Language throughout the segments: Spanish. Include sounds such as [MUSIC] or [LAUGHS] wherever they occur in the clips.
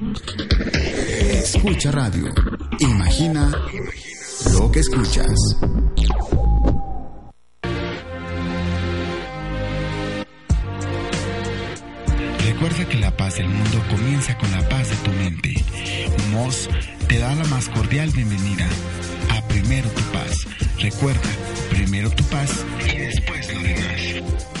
Escucha radio. Imagina lo que escuchas. Recuerda que la paz del mundo comienza con la paz de tu mente. Moss te da la más cordial bienvenida a Primero tu Paz. Recuerda, primero tu paz y después lo demás.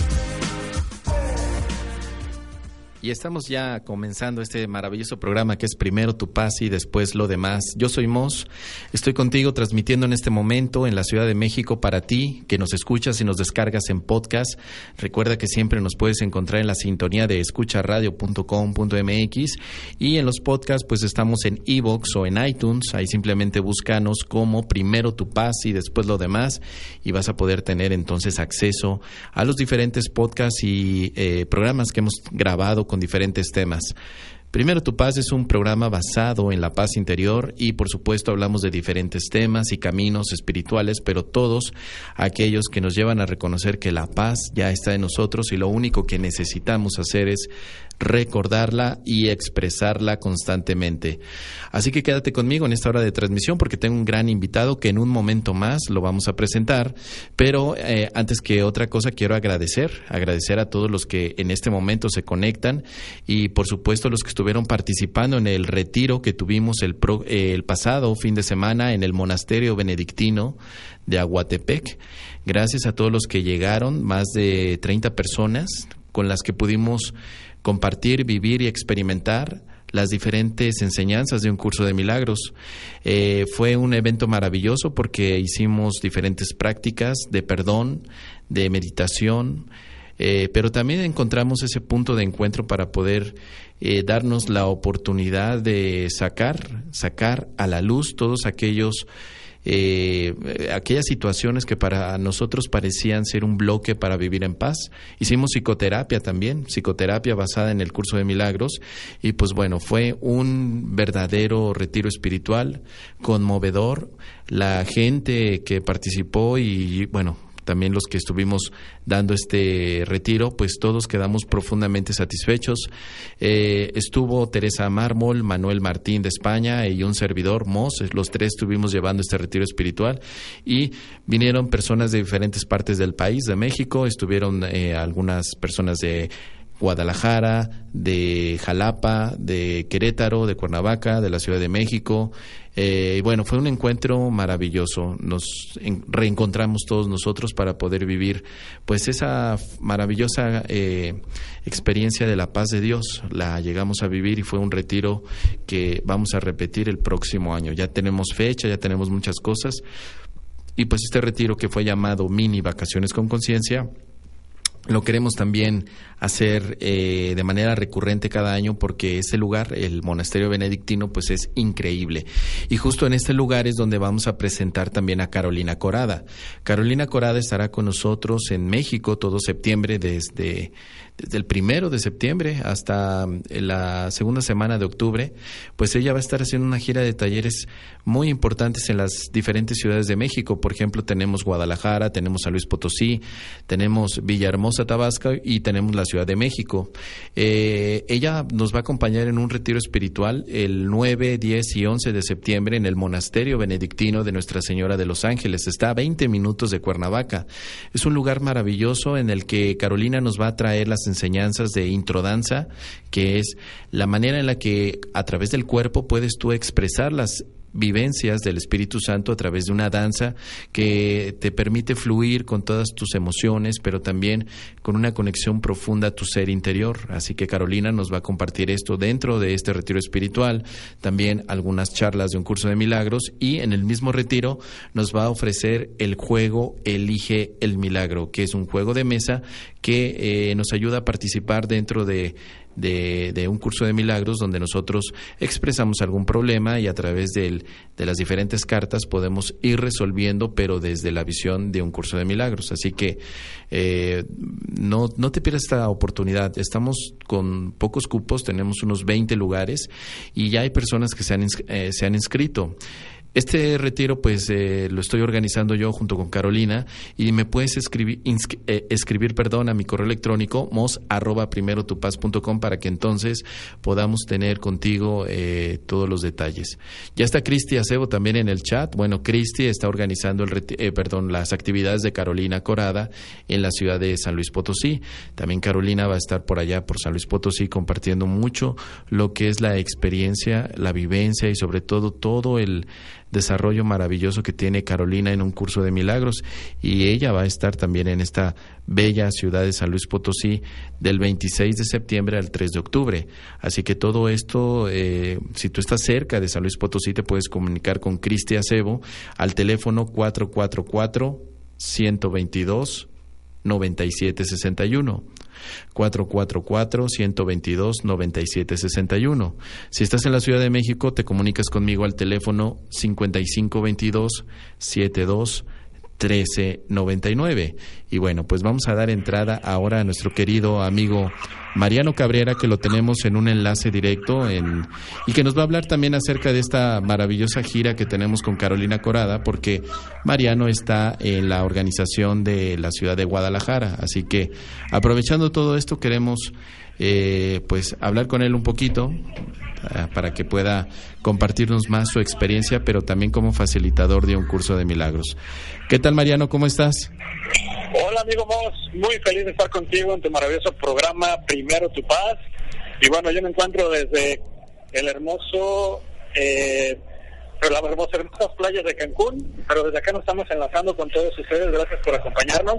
Y estamos ya comenzando este maravilloso programa que es primero tu paz y después lo demás. Yo soy Mos, estoy contigo transmitiendo en este momento en la Ciudad de México para ti que nos escuchas y nos descargas en podcast. Recuerda que siempre nos puedes encontrar en la sintonía de escucharadio.com.mx y en los podcasts pues estamos en Evox o en iTunes. Ahí simplemente búscanos como primero tu paz y después lo demás y vas a poder tener entonces acceso a los diferentes podcasts y eh, programas que hemos grabado con diferentes temas. Primero Tu Paz es un programa basado en la paz interior y por supuesto hablamos de diferentes temas y caminos espirituales, pero todos aquellos que nos llevan a reconocer que la paz ya está en nosotros y lo único que necesitamos hacer es recordarla y expresarla constantemente. Así que quédate conmigo en esta hora de transmisión porque tengo un gran invitado que en un momento más lo vamos a presentar, pero eh, antes que otra cosa quiero agradecer, agradecer a todos los que en este momento se conectan y por supuesto los que estuvieron participando en el retiro que tuvimos el, el pasado fin de semana en el monasterio benedictino de Aguatepec. Gracias a todos los que llegaron, más de 30 personas con las que pudimos compartir, vivir y experimentar las diferentes enseñanzas de un curso de milagros. Eh, fue un evento maravilloso porque hicimos diferentes prácticas de perdón, de meditación, eh, pero también encontramos ese punto de encuentro para poder eh, darnos la oportunidad de sacar, sacar a la luz todos aquellos eh, aquellas situaciones que para nosotros parecían ser un bloque para vivir en paz. Hicimos psicoterapia también, psicoterapia basada en el curso de milagros y pues bueno, fue un verdadero retiro espiritual, conmovedor. La gente que participó y bueno, también los que estuvimos dando este retiro, pues todos quedamos profundamente satisfechos. Eh, estuvo Teresa Mármol, Manuel Martín de España y un servidor, Mos, los tres estuvimos llevando este retiro espiritual y vinieron personas de diferentes partes del país, de México, estuvieron eh, algunas personas de Guadalajara, de Jalapa, de Querétaro, de Cuernavaca, de la Ciudad de México. Eh, bueno, fue un encuentro maravilloso. Nos reencontramos todos nosotros para poder vivir pues esa maravillosa eh, experiencia de la paz de Dios. La llegamos a vivir y fue un retiro que vamos a repetir el próximo año. Ya tenemos fecha, ya tenemos muchas cosas. Y pues este retiro que fue llamado Mini Vacaciones con Conciencia, lo queremos también hacer eh, de manera recurrente cada año porque ese lugar, el monasterio benedictino, pues es increíble. Y justo en este lugar es donde vamos a presentar también a Carolina Corada. Carolina Corada estará con nosotros en México todo septiembre desde desde el primero de septiembre hasta eh, la segunda semana de octubre, pues ella va a estar haciendo una gira de talleres muy importantes en las diferentes ciudades de México. Por ejemplo, tenemos Guadalajara, tenemos San Luis Potosí, tenemos Villahermosa, Tabasco y tenemos la Ciudad de México. Eh, ella nos va a acompañar en un retiro espiritual el 9, 10 y 11 de septiembre en el monasterio benedictino de Nuestra Señora de los Ángeles. Está a 20 minutos de Cuernavaca. Es un lugar maravilloso en el que Carolina nos va a traer las enseñanzas de introdanza, que es la manera en la que a través del cuerpo puedes tú expresar las vivencias del Espíritu Santo a través de una danza que te permite fluir con todas tus emociones, pero también con una conexión profunda a tu ser interior. Así que Carolina nos va a compartir esto dentro de este retiro espiritual, también algunas charlas de un curso de milagros y en el mismo retiro nos va a ofrecer el juego Elige el Milagro, que es un juego de mesa que eh, nos ayuda a participar dentro de de, un curso de milagros donde nosotros expresamos algún problema y a través de las diferentes cartas podemos ir resolviendo, pero desde la visión de un curso de milagros. Así que eh, no, no te pierdas esta oportunidad. Estamos con pocos cupos, tenemos unos 20 lugares y ya hay personas que se han, eh, se han inscrito. Este retiro pues eh, lo estoy organizando yo junto con Carolina y me puedes escribir, eh, escribir perdón, a mi correo electrónico mos arroba primero tu para que entonces podamos tener contigo eh, todos los detalles. Ya está Cristi Acebo también en el chat. Bueno, Cristi está organizando el perdón, las actividades de Carolina Corada en la ciudad de San Luis Potosí. También Carolina va a estar por allá, por San Luis Potosí, compartiendo mucho lo que es la experiencia, la vivencia y sobre todo todo el desarrollo maravilloso que tiene Carolina en un curso de milagros y ella va a estar también en esta bella ciudad de San Luis Potosí del 26 de septiembre al 3 de octubre. Así que todo esto, eh, si tú estás cerca de San Luis Potosí, te puedes comunicar con Cristi Acebo al teléfono 444 122 9761. 444-122-9761. Si estás en la Ciudad de México, te comunicas conmigo al teléfono 5522 72 1399. Y bueno, pues vamos a dar entrada ahora a nuestro querido amigo Mariano Cabrera, que lo tenemos en un enlace directo en, y que nos va a hablar también acerca de esta maravillosa gira que tenemos con Carolina Corada, porque Mariano está en la organización de la ciudad de Guadalajara. Así que aprovechando todo esto, queremos eh, pues hablar con él un poquito eh, para que pueda compartirnos más su experiencia, pero también como facilitador de un curso de milagros. ¿Qué tal, Mariano? ¿Cómo estás? Hola, amigo Moss. Muy feliz de estar contigo en tu maravilloso programa Primero Tu Paz. Y bueno, yo me encuentro desde el hermoso, eh, las hermosas playas de Cancún, pero desde acá nos estamos enlazando con todos ustedes. Gracias por acompañarnos.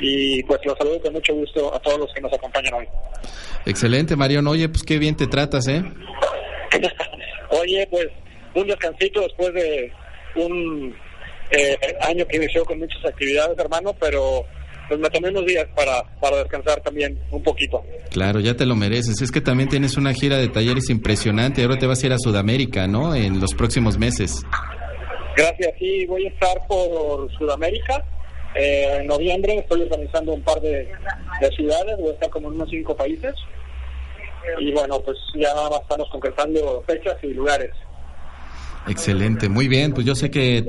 Y pues los saludo con mucho gusto a todos los que nos acompañan hoy. Excelente, Mariano. Oye, pues qué bien te tratas, ¿eh? [LAUGHS] Oye, pues un descansito después de un eh, año que inició con muchas actividades, hermano, pero pues me tomé unos días para, para descansar también un poquito. Claro, ya te lo mereces. Es que también tienes una gira de talleres impresionante. Ahora te vas a ir a Sudamérica, ¿no? En los próximos meses. Gracias, sí, voy a estar por Sudamérica. Eh, en noviembre estoy organizando un par de, de ciudades, voy a estar como en unos cinco países. Y bueno, pues ya nada más estamos concretando fechas y lugares. Excelente, muy bien, pues yo sé que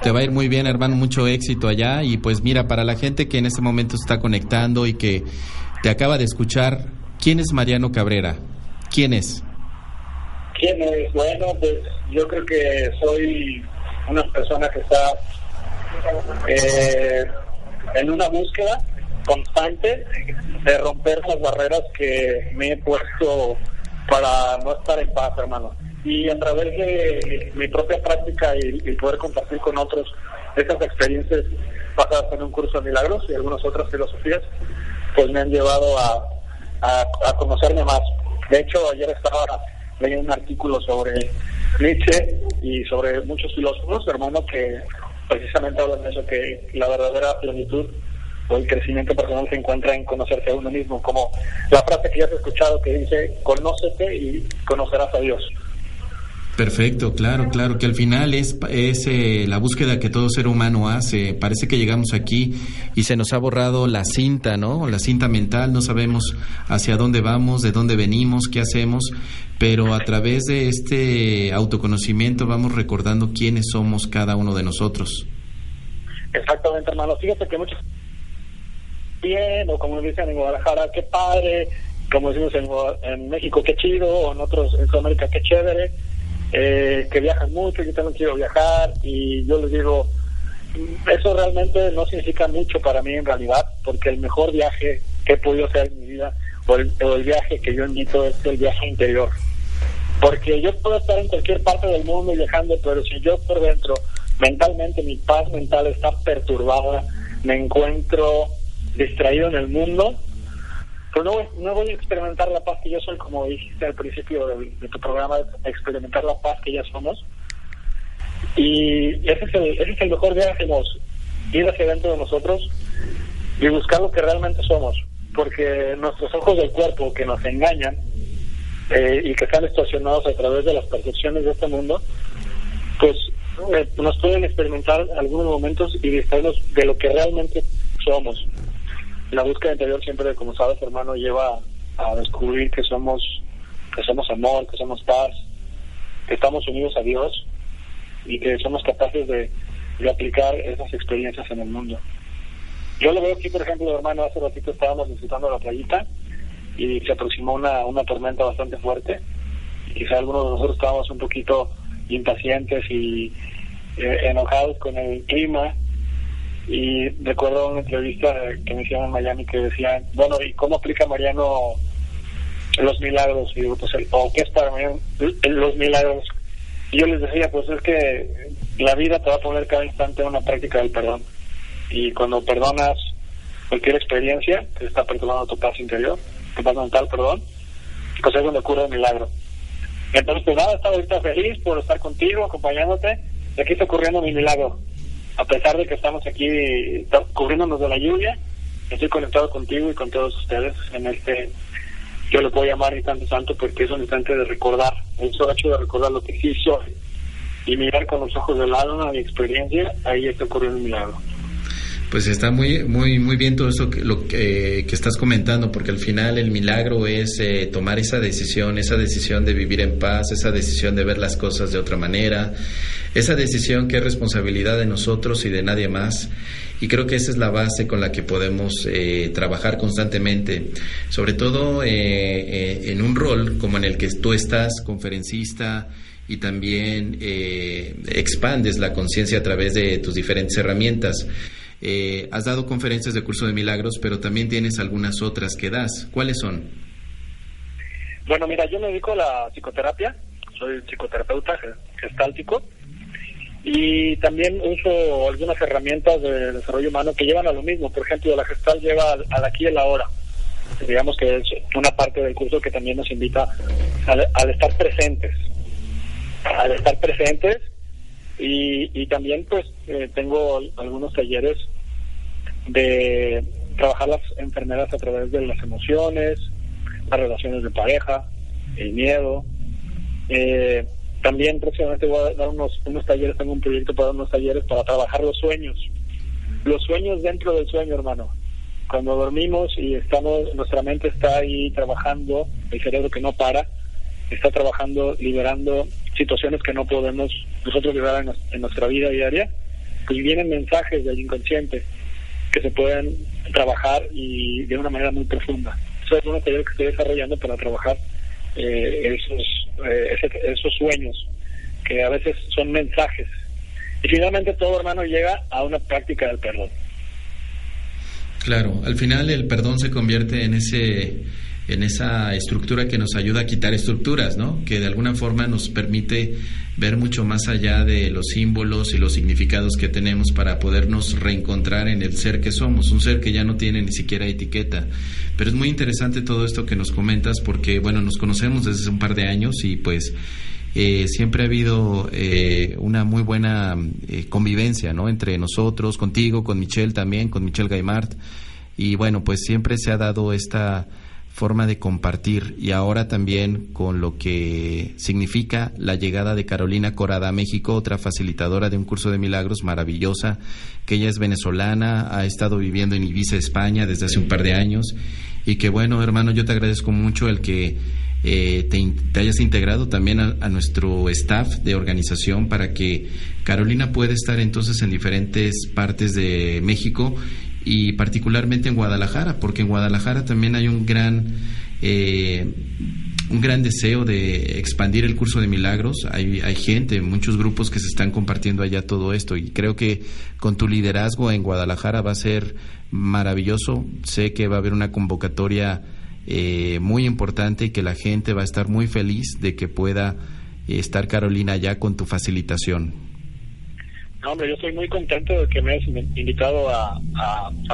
te va a ir muy bien, hermano, mucho éxito allá y pues mira, para la gente que en este momento está conectando y que te acaba de escuchar, ¿quién es Mariano Cabrera? ¿Quién es? ¿Quién es? Bueno, pues yo creo que soy una persona que está eh, en una búsqueda constante de romper las barreras que me he puesto para no estar en paz, hermano y a través de mi propia práctica y, poder compartir con otros estas experiencias pasadas en un curso de milagros y algunas otras filosofías, pues me han llevado a, a, conocerme más. De hecho, ayer estaba leyendo un artículo sobre Nietzsche y sobre muchos filósofos, hermano, que precisamente hablan de eso, que la verdadera plenitud o el crecimiento personal se encuentra en conocerse a uno mismo, como la frase que ya has escuchado que dice, conócete y conocerás a Dios. Perfecto, claro, claro, que al final es, es eh, la búsqueda que todo ser humano hace. Parece que llegamos aquí y se nos ha borrado la cinta, ¿no? La cinta mental, no sabemos hacia dónde vamos, de dónde venimos, qué hacemos, pero a través de este autoconocimiento vamos recordando quiénes somos cada uno de nosotros. Exactamente, hermano. Fíjate que muchos bien, o como dicen en Guadalajara, qué padre, como decimos en, en México, qué chido, o en otros, en Sudamérica, qué chévere eh, que viajan mucho, yo también quiero viajar y yo les digo, eso realmente no significa mucho para mí en realidad, porque el mejor viaje que he podido hacer en mi vida, o el, o el viaje que yo invito es el viaje interior. Porque yo puedo estar en cualquier parte del mundo viajando, pero si yo por dentro, mentalmente, mi paz mental está perturbada, me encuentro distraído en el mundo, pues no, voy a experimentar la paz que yo soy, como dijiste al principio de, tu programa, experimentar la paz que ya somos. Y ese es el, ese es el mejor que hacemos, ir hacia dentro de nosotros y buscar lo que realmente somos. Porque nuestros ojos del cuerpo que nos engañan eh, y que están estacionados a través de las percepciones de este mundo, pues eh, nos pueden experimentar algunos momentos y distraernos de lo que realmente somos la búsqueda interior siempre, como sabes, hermano, lleva a descubrir que somos, que somos amor, que somos paz, que estamos unidos a Dios y que somos capaces de, aplicar esas experiencias en el mundo. Yo lo veo aquí, por ejemplo, hermano, hace ratito estábamos visitando la playita y se aproximó una, una tormenta bastante fuerte. Quizá algunos de nosotros estábamos un poquito impacientes y eh, enojados con el clima. Y recuerdo una entrevista que me hicieron en Miami que decían, bueno, ¿y cómo aplica Mariano los milagros? Y pues, ¿o qué es para Mariano los milagros? Y yo les decía, pues es que la vida te va a poner cada instante una práctica del perdón. Y cuando perdonas cualquier experiencia, te está perdonando tu paz interior, tu paz mental, perdón, pues es donde ocurre el milagro. Entonces, pues nada, estaba ahorita feliz por estar contigo, acompañándote. Y aquí está ocurriendo mi milagro. A pesar de que estamos aquí cubriéndonos de la lluvia, estoy conectado contigo y con todos ustedes en este, yo lo puedo llamar instante santo porque es un instante de recordar, el solo hecho de recordar lo que sí soy y mirar con los ojos del alma mi experiencia, ahí está ocurriendo un milagro. Pues está muy, muy, muy bien todo esto que, lo que, estás comentando, porque al final el milagro es eh, tomar esa decisión, esa decisión de vivir en paz, esa decisión de ver las cosas de otra manera, esa decisión que es responsabilidad de nosotros y de nadie más. Y creo que esa es la base con la que podemos eh, trabajar constantemente, sobre todo eh, en un rol como en el que tú estás, conferencista, y también expandes la conciencia a través de tus diferentes herramientas. Eh, has dado conferencias de curso de milagros, pero también tienes algunas otras que das. ¿Cuáles son? Bueno, mira, yo me dedico a la psicoterapia, soy psicoterapeuta gestáltico y también uso algunas herramientas de desarrollo humano que llevan a lo mismo. Por ejemplo, la gestal lleva al, aquí y la ahora. Digamos que es una parte del curso que también nos invita al, estar presentes. Al estar presentes y, también pues eh, tengo algunos talleres de trabajar las enfermedades a través de las emociones, las relaciones de pareja, el miedo. Eh, también próximamente voy a dar unos, unos talleres, tengo un proyecto para dar unos talleres para trabajar los sueños. Los sueños dentro del sueño, hermano. Cuando dormimos y estamos, nuestra mente está ahí trabajando, el cerebro que no para, está trabajando, liberando situaciones que no podemos nosotros liberar en, nuestra vida diaria, pues vienen mensajes del inconsciente que se pueden trabajar y de una manera muy profunda. Eso es una teoría que estoy desarrollando para trabajar eh, esos, eh, esos sueños, que a veces son mensajes. Y finalmente todo hermano llega a una práctica del perdón. Claro, al final el perdón se convierte en ese en esa estructura que nos ayuda a quitar estructuras, ¿no? Que de alguna forma nos permite ver mucho más allá de los símbolos y los significados que tenemos para podernos reencontrar en el ser que somos, un ser que ya no tiene ni siquiera etiqueta. Pero es muy interesante todo esto que nos comentas porque, bueno, nos conocemos desde hace un par de años y pues eh, siempre ha habido eh, una muy buena eh, convivencia, ¿no? Entre nosotros, contigo, con Michelle también, con Michelle Gaimart. Y bueno, pues siempre se ha dado esta forma de compartir y ahora también con lo que significa la llegada de Carolina Corada a México, otra facilitadora de un curso de milagros maravillosa, que ella es venezolana, ha estado viviendo en Ibiza, España desde hace un par de años. Y que bueno, hermano, yo te agradezco mucho el que eh, te, hayas integrado también a, nuestro staff de organización para que Carolina pueda estar entonces en diferentes partes de México y particularmente en Guadalajara, porque en Guadalajara también hay un gran eh, un gran deseo de expandir el curso de milagros. Hay, hay gente, muchos grupos que se están compartiendo allá todo esto y creo que con tu liderazgo en Guadalajara va a ser maravilloso. Sé que va a haber una convocatoria eh, muy importante y que la gente va a estar muy feliz de que pueda estar Carolina allá con tu facilitación hombre, yo estoy muy contento de que me hayas invitado a,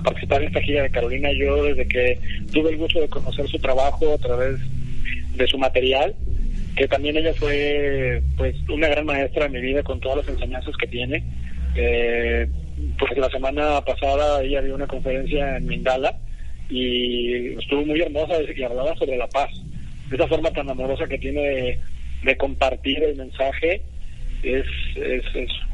participar en esta gira de Carolina. Yo desde que tuve el gusto de conocer su trabajo a través de su material, que también ella fue pues una gran maestra en mi vida con todas las enseñanzas que tiene. Eh, pues la semana pasada ella dio una conferencia en Mindala y estuvo muy hermosa y hablaba sobre la paz. Esa forma tan amorosa que tiene de compartir el mensaje es, es,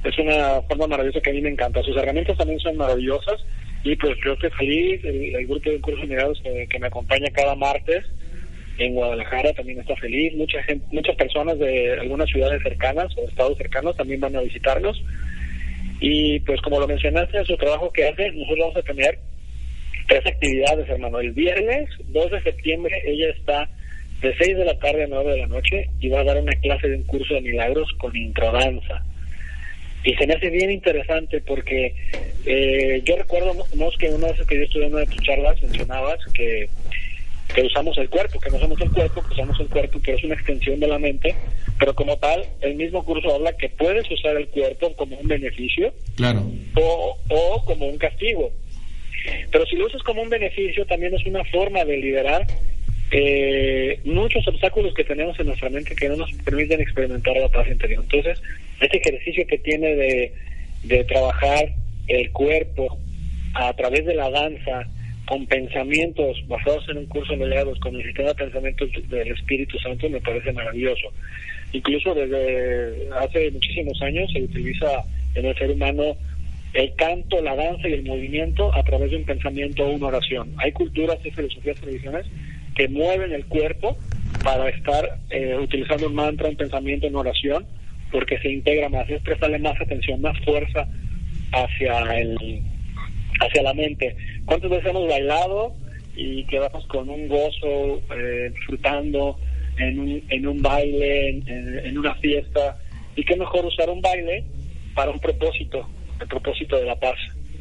es, una forma maravillosa que a mí me encanta. Sus herramientas también son maravillosas y pues yo estoy feliz, el, grupo de cursos negados que, que, me acompaña cada martes, en Guadalajara también está feliz, mucha gente, muchas personas de algunas ciudades cercanas o estados cercanos también van a visitarnos. Y pues como lo mencionaste, su trabajo que hace, nosotros vamos a tener tres actividades, hermano. El viernes 2 de septiembre ella está de 6 de la tarde a 9 de la noche y va a dar una clase de un curso de milagros con introdanza. Y se me hace bien interesante porque eh, yo recuerdo que una vez que yo estuve en una de tus charlas mencionabas que, que usamos el cuerpo, que no somos el cuerpo, que usamos el cuerpo, que es una extensión de la mente, pero como tal, el mismo curso habla que puedes usar el cuerpo como un beneficio claro. o, o como un castigo. Pero si lo usas como un beneficio, también es una forma de liderar eh, muchos obstáculos que tenemos en nuestra mente que no nos permiten experimentar la paz interior. Entonces, este ejercicio que tiene de, de trabajar el cuerpo a través de la danza, con pensamientos basados en un curso de legados, con el sistema de pensamientos del Espíritu Santo, me parece maravilloso. Incluso desde hace muchísimos años se utiliza en el ser humano el canto, la danza y el movimiento a través de un pensamiento o una oración. Hay culturas y filosofías tradicionales que mueven el cuerpo para estar eh, utilizando un mantra, un pensamiento, una oración, porque se integra más, es prestarle más atención, más fuerza hacia el hacia la mente. ¿Cuántas veces hemos bailado y quedamos con un gozo, eh, disfrutando en un, en un baile, en, en una fiesta? Y qué mejor usar un baile para un propósito, el propósito de la paz.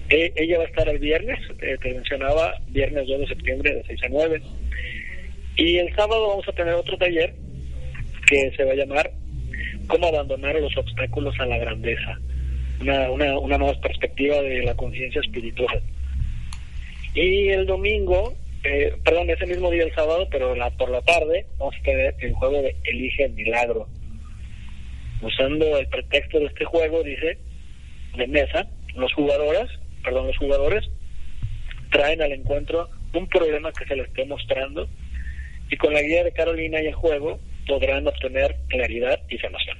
E, ella va a estar el viernes, eh, te mencionaba, viernes 2 de septiembre de 6 a 9. Y el sábado vamos a tener otro taller que se va a llamar Cómo abandonar los obstáculos a la grandeza. Una, una, una nueva perspectiva de la conciencia espiritual. Y el domingo, eh, perdón, ese mismo día el sábado, pero la, por la tarde, vamos a tener el juego de Elige el Milagro. Usando el pretexto de este juego, dice, de mesa, los jugadores, perdón, los jugadores traen al encuentro un problema que se les esté mostrando y con la guía de Carolina y el juego podrán obtener claridad y sanación.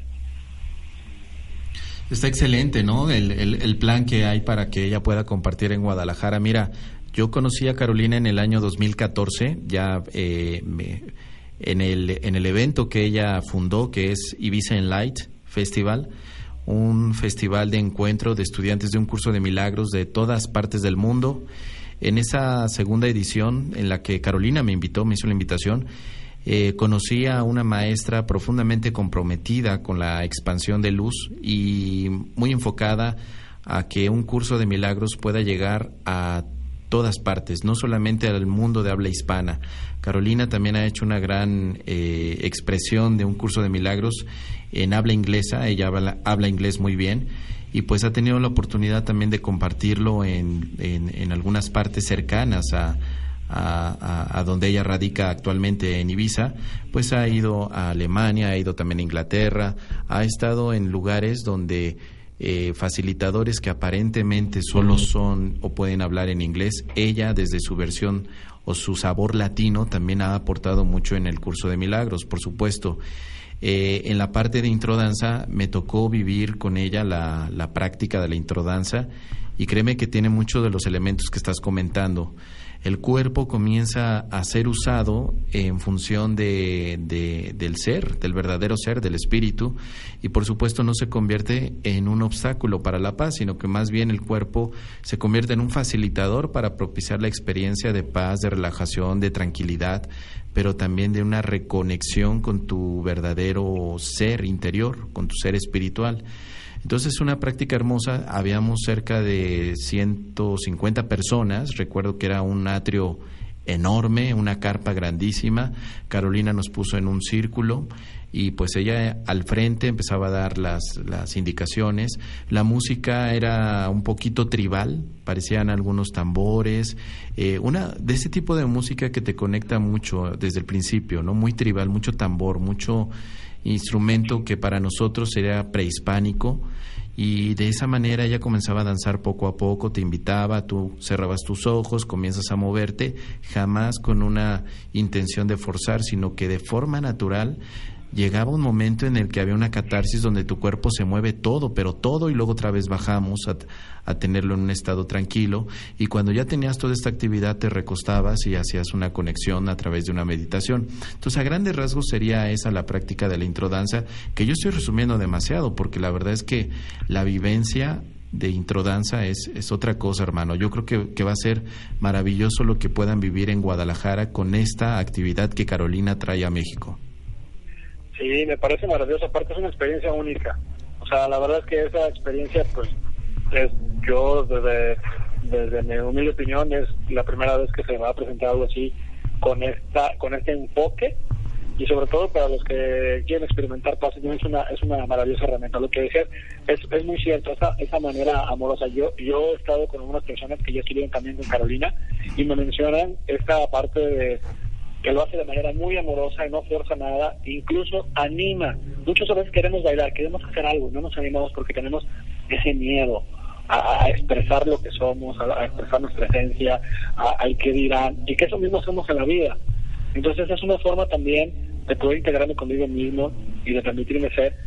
Está excelente, ¿no? El, el, plan que hay para que ella pueda compartir en Guadalajara. Mira, yo conocí a Carolina en el año 2014, ya eh, en, el, en el evento que ella fundó, que es Ibiza en Light Festival, un festival de encuentro de estudiantes de un curso de milagros de todas partes del mundo. En esa segunda edición en la que Carolina me invitó, me hizo la invitación, eh, conocí a una maestra profundamente comprometida con la expansión de luz y muy enfocada a que un curso de milagros pueda llegar a todas partes, no solamente al mundo de habla hispana. Carolina también ha hecho una gran eh, expresión de un curso de milagros en habla inglesa, ella habla, habla inglés muy bien y pues ha tenido la oportunidad también de compartirlo en, en, algunas partes cercanas a, a, donde ella radica actualmente en Ibiza, pues ha ido a Alemania, ha ido también a Inglaterra, ha estado en lugares donde eh, facilitadores que aparentemente solo son o pueden hablar en inglés, ella desde su versión o su sabor latino también ha aportado mucho en el curso de milagros, por supuesto. Eh, en la parte de introdanza me tocó vivir con ella la, la práctica de la introdanza y créeme que tiene muchos de los elementos que estás comentando el cuerpo comienza a ser usado en función de, del ser, del verdadero ser, del espíritu, y por supuesto no se convierte en un obstáculo para la paz, sino que más bien el cuerpo se convierte en un facilitador para propiciar la experiencia de paz, de relajación, de tranquilidad, pero también de una reconexión con tu verdadero ser interior, con tu ser espiritual. Entonces es una práctica hermosa, habíamos cerca de 150 personas, recuerdo que era un atrio enorme, una carpa grandísima, Carolina nos puso en un círculo y pues ella al frente empezaba a dar las, las indicaciones, la música era un poquito tribal, parecían algunos tambores, eh, una de ese tipo de música que te conecta mucho desde el principio, ¿no? Muy tribal, mucho tambor, mucho instrumento que para nosotros sería prehispánico. Y de esa manera ella comenzaba a danzar poco a poco, te invitaba, tú cerrabas tus ojos, comienzas a moverte, jamás con una intención de forzar, sino que de forma natural llegaba un momento en el que había una catarsis donde tu cuerpo se mueve todo, pero todo y luego otra vez bajamos a, tenerlo en un estado tranquilo y cuando ya tenías toda esta actividad te recostabas y hacías una conexión a través de una meditación. Entonces a grandes rasgos sería esa la práctica de la introdanza que yo estoy resumiendo demasiado porque la verdad es que la vivencia de introdanza es, es otra cosa, hermano. Yo creo que, que, va a ser maravilloso lo que puedan vivir en Guadalajara con esta actividad que Carolina trae a México. Sí, me parece maravilloso. Aparte es una experiencia única. O sea, la verdad es que esa experiencia, pues, es, yo desde, desde mi humilde opinión es la primera vez que se me va a presentar algo así con esta, con este enfoque y sobre todo para los que quieren experimentar paz es una es una maravillosa herramienta lo que decías es, es muy cierto esa esa manera amorosa yo yo he estado con algunas personas que ya estuvieron también con Carolina y me mencionan esta parte de que lo hace de manera muy amorosa y no fuerza nada, incluso anima. Muchas veces queremos bailar, queremos hacer algo, no nos animamos porque tenemos ese miedo a, expresar lo que somos, a, expresar nuestra esencia, al que dirán, y que eso mismo hacemos en la vida. Entonces es una forma también de poder integrarme conmigo mismo y de permitirme ser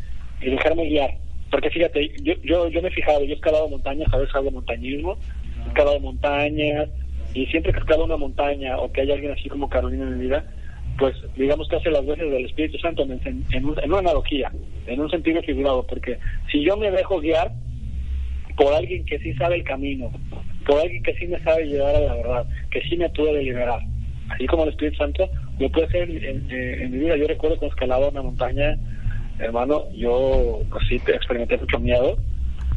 y dejarme guiar. Porque fíjate, yo, yo, yo me he fijado, yo he escalado montañas, a veces hago montañismo, he escalado montañas, y siempre que escala una montaña o que hay alguien así como Carolina en mi vida, pues digamos que hace las veces del Espíritu Santo en, en, una analogía, en un sentido figurado, porque si yo me dejo guiar por alguien que sí sabe el camino, por alguien que sí me sabe llevar a la verdad, que sí me puede liberar, así como el Espíritu Santo, lo puede hacer en, mi vida. Yo recuerdo cuando escalaba una montaña, hermano, yo pues sí experimenté mucho miedo,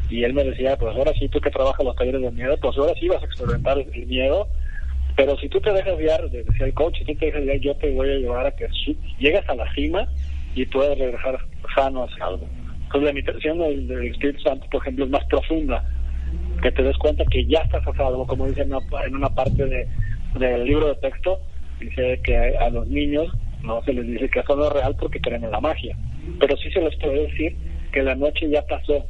y él me decía, pues ahora sí, tú que trabajas los talleres de miedo, pues ahora sí vas a experimentar el miedo, pero si tú te dejas guiar, decía el coach, si tú te dejas guiar, yo te voy a llevar a que llegues a la cima y puedas regresar sano a salvo. Entonces la meditación del, Espíritu Santo, por ejemplo, es más profunda, que te des cuenta que ya estás a salvo, como dice en una, en una parte de, del libro de texto, dice que a los niños no se les dice que eso no es real porque creen en la magia, pero sí se les puede decir que la noche ya pasó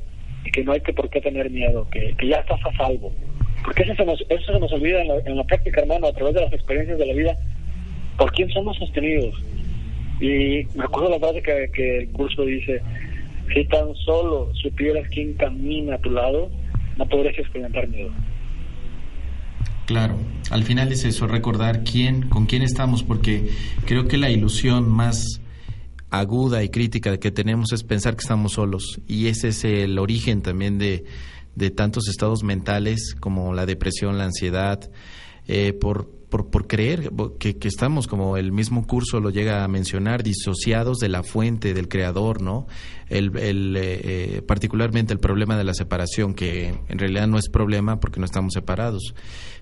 y que no hay que por qué tener miedo, que, ya estás a salvo. Porque eso se nos, eso se nos olvida en la, práctica, hermano, a través de las experiencias de la vida, por quién somos sostenidos. Y me acuerdo la frase que, que el curso dice, si tan solo supieras quién camina a tu lado, no podrías experimentar miedo. Claro, al final es eso, recordar quién, con quién estamos, porque creo que la ilusión más aguda y crítica que tenemos es pensar que estamos solos y ese es el origen también de, de tantos estados mentales como la depresión, la ansiedad, eh, por, por, por, creer que, que, estamos, como el mismo curso lo llega a mencionar, disociados de la fuente, del creador, ¿no? El, el eh, particularmente el problema de la separación, que en realidad no es problema porque no estamos separados,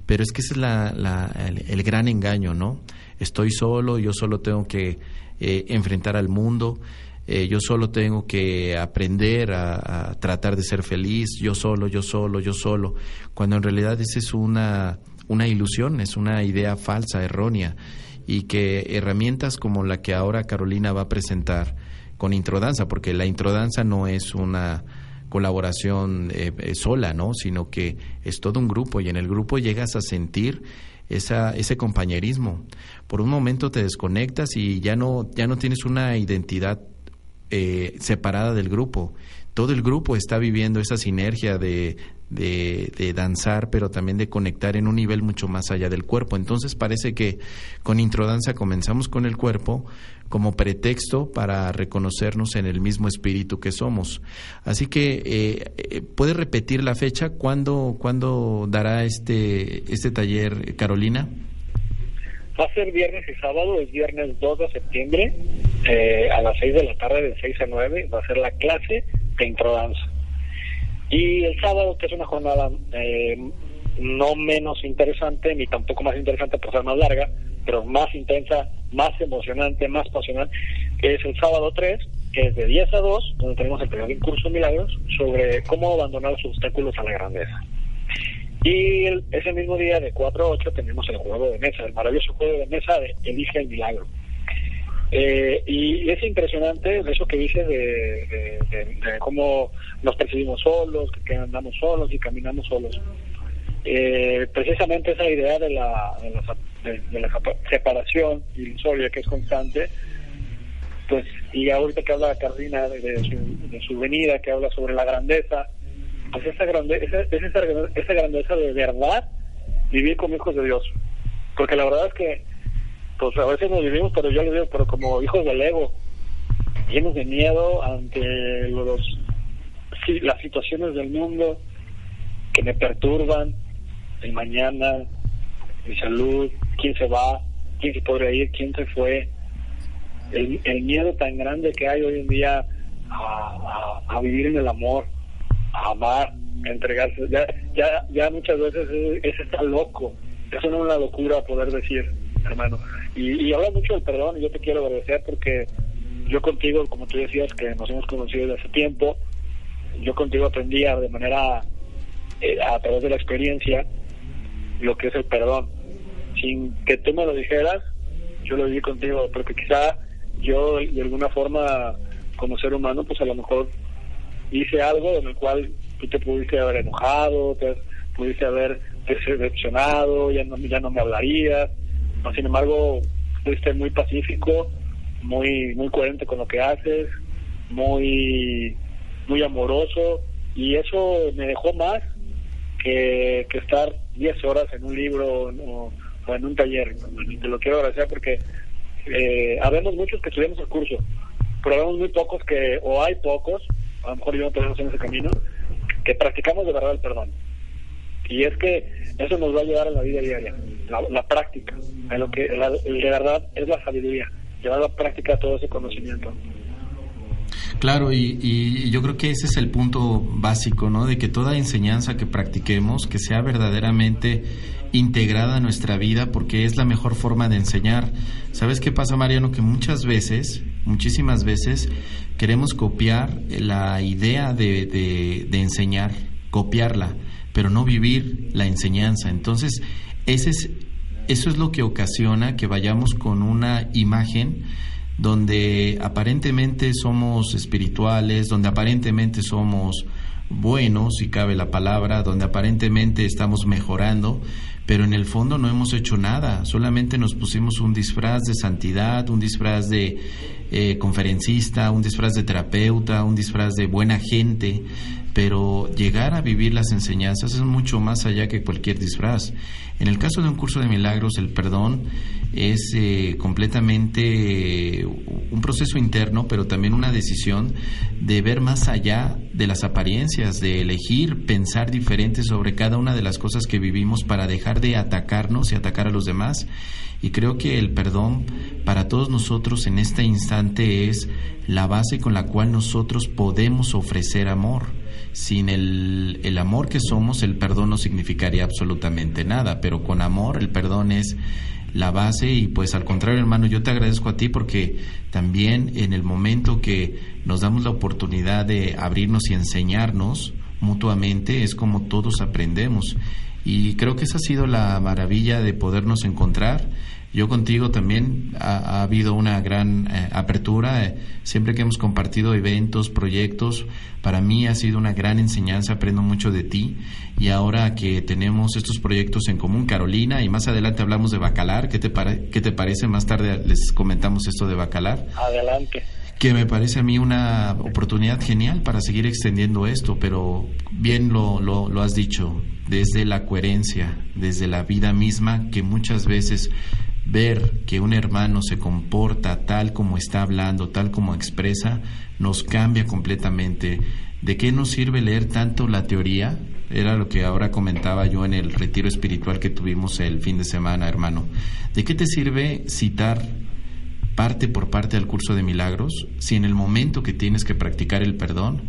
pero es que ese es la, la, el gran engaño, ¿no? Estoy solo, yo solo tengo que eh, enfrentar al mundo. Eh, yo solo tengo que aprender a, tratar de ser feliz, yo solo, yo solo, yo solo, cuando en realidad esa es una, una ilusión, es una idea falsa, errónea, y que herramientas como la que ahora Carolina va a presentar con Introdanza, porque la Introdanza no es una colaboración eh, sola, ¿no? sino que es todo un grupo y en el grupo llegas a sentir esa, ese compañerismo. Por un momento te desconectas y ya no, ya no tienes una identidad eh, separada del grupo. Todo el grupo está viviendo esa sinergia de, de, danzar, pero también de conectar en un nivel mucho más allá del cuerpo. Entonces parece que con Introdanza comenzamos con el cuerpo como pretexto para reconocernos en el mismo espíritu que somos. Así que, eh, eh ¿puede repetir la fecha? ¿Cuándo, ¿Cuándo dará este, este taller, Carolina? Va a ser viernes y sábado, es viernes 2 de septiembre, eh, a las 6 de la tarde, de 6 a 9, va a ser la clase de Introdanza. Y el sábado, que es una jornada eh, no menos interesante, ni tampoco más interesante por ser más larga, pero más intensa, más emocionante, más pasional, que es el sábado 3, que es de 10 a 2, donde tenemos el primer curso milagros sobre cómo abandonar los obstáculos a la grandeza. Y ese mismo día, de 4 a 8, tenemos el juego de mesa, el maravilloso juego de mesa de Elige el Milagro. Eh, y es impresionante eso que dices de, cómo nos percibimos solos, que andamos solos y caminamos solos. Eh, precisamente esa idea de la, de la, separación ilusoria que es constante, pues, y ahorita que habla Carolina de, su, venida, que habla sobre la grandeza, pues esa grandeza, es esa, esa grandeza de verdad vivir como hijos de Dios. Porque la verdad es que, pues a veces nos vivimos, pero yo lo digo, pero como hijos del ego, llenos de miedo ante los, las situaciones del mundo que me perturban, el mañana, mi salud, quién se va, quién se podría ir, quién se fue, el, miedo tan grande que hay hoy en día a, vivir en el amor, a amar, a entregarse. Ya, ya, ya muchas veces es, estar loco. Eso no es una locura poder decir, hermano. Y, y habla mucho del perdón y yo te quiero agradecer porque yo contigo, como tú decías, que nos hemos conocido desde hace tiempo, yo contigo aprendí de manera, eh, a través de la experiencia, lo que es el perdón. Sin que tú me lo dijeras, yo lo viví contigo, porque quizá yo de alguna forma como ser humano pues a lo mejor hice algo en el cual tú te pudiste haber enojado, te pudiste haber decepcionado, ya no, ya no me hablarías, sin embargo fuiste muy pacífico, muy muy coherente con lo que haces, muy muy amoroso y eso me dejó más que, que estar 10 horas en un libro o, en un taller. Te lo quiero agradecer porque eh, habemos muchos que estudiamos el curso, pero habemos muy pocos que, o hay pocos, a lo mejor yo no tenemos en ese camino, que practicamos de verdad el perdón. Y es que eso nos va a ayudar en la vida diaria, la, práctica, en lo que de verdad es la sabiduría, llevar a la práctica todo ese conocimiento. Claro, y, y, yo creo que ese es el punto básico, ¿no? De que toda enseñanza que practiquemos, que sea verdaderamente integrada a nuestra vida, porque es la mejor forma de enseñar. ¿Sabes qué pasa, Mariano? Que muchas veces, muchísimas veces, queremos copiar la idea de, de, enseñar, copiarla, pero no vivir la enseñanza. Entonces, ese es, eso es lo que ocasiona que vayamos con una imagen donde aparentemente somos espirituales, donde aparentemente somos buenos, si cabe la palabra, donde aparentemente estamos mejorando, pero en el fondo no hemos hecho nada, solamente nos pusimos un disfraz de santidad, un disfraz de eh, conferencista, un disfraz de terapeuta, un disfraz de buena gente, pero llegar a vivir las enseñanzas es mucho más allá que cualquier disfraz. En el caso de un curso de milagros, el perdón es eh, completamente un proceso interno, pero también una decisión de ver más allá de las apariencias, de elegir, pensar diferente sobre cada una de las cosas que vivimos para dejar de atacarnos y atacar a los demás. Y creo que el perdón para todos nosotros en este instante es la base con la cual nosotros podemos ofrecer amor sin el, el, amor que somos, el perdón no significaría absolutamente nada, pero con amor el perdón es la base y pues al contrario hermano, yo te agradezco a ti porque también en el momento que nos damos la oportunidad de abrirnos y enseñarnos mutuamente es como todos aprendemos. Y creo que esa ha sido la maravilla de podernos encontrar yo contigo también ha, habido una gran eh, apertura. Eh, siempre que hemos compartido eventos, proyectos, para mí ha sido una gran enseñanza, aprendo mucho de ti. Y ahora que tenemos estos proyectos en común, Carolina, y más adelante hablamos de Bacalar, ¿qué te, qué te parece? Más tarde les comentamos esto de Bacalar. Adelante que me parece a mí una oportunidad genial para seguir extendiendo esto, pero bien lo, lo, lo, has dicho, desde la coherencia, desde la vida misma, que muchas veces ver que un hermano se comporta tal como está hablando, tal como expresa, nos cambia completamente. ¿De qué nos sirve leer tanto la teoría? Era lo que ahora comentaba yo en el retiro espiritual que tuvimos el fin de semana, hermano. ¿De qué te sirve citar parte por parte del curso de milagros si en el momento que tienes que practicar el perdón,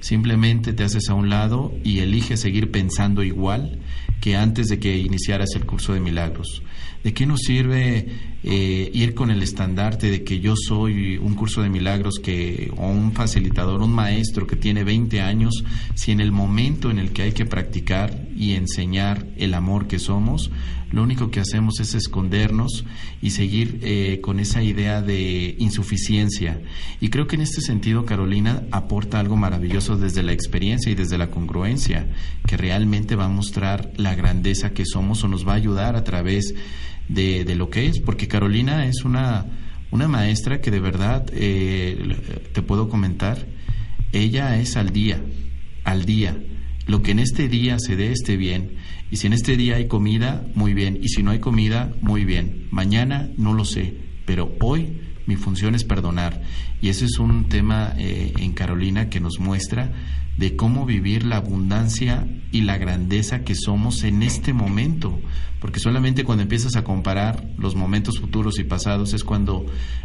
simplemente te haces a un lado y eliges seguir pensando igual que antes de que iniciaras el curso de milagros? ¿De qué nos sirve eh, ir con el estandarte de que yo soy un curso de milagros que, o un facilitador, un maestro que tiene 20 años, si en el momento en el que hay que practicar y enseñar el amor que somos, lo único que hacemos es escondernos y seguir eh, con esa idea de insuficiencia. Y creo que en este sentido Carolina aporta algo maravilloso desde la experiencia y desde la congruencia, que realmente va a mostrar la grandeza que somos o nos va a ayudar a través de, de lo que es, porque Carolina es una Una maestra que de verdad, eh, te puedo comentar, ella es al día, al día. Lo que en este día se dé esté bien. Y si en este día hay comida, muy bien. Y si no hay comida, muy bien. Mañana no lo sé, pero hoy mi función es perdonar. Y ese es un tema eh, en Carolina que nos muestra de cómo vivir la abundancia y la grandeza que somos en este momento, porque solamente cuando empiezas a comparar los momentos futuros y pasados es cuando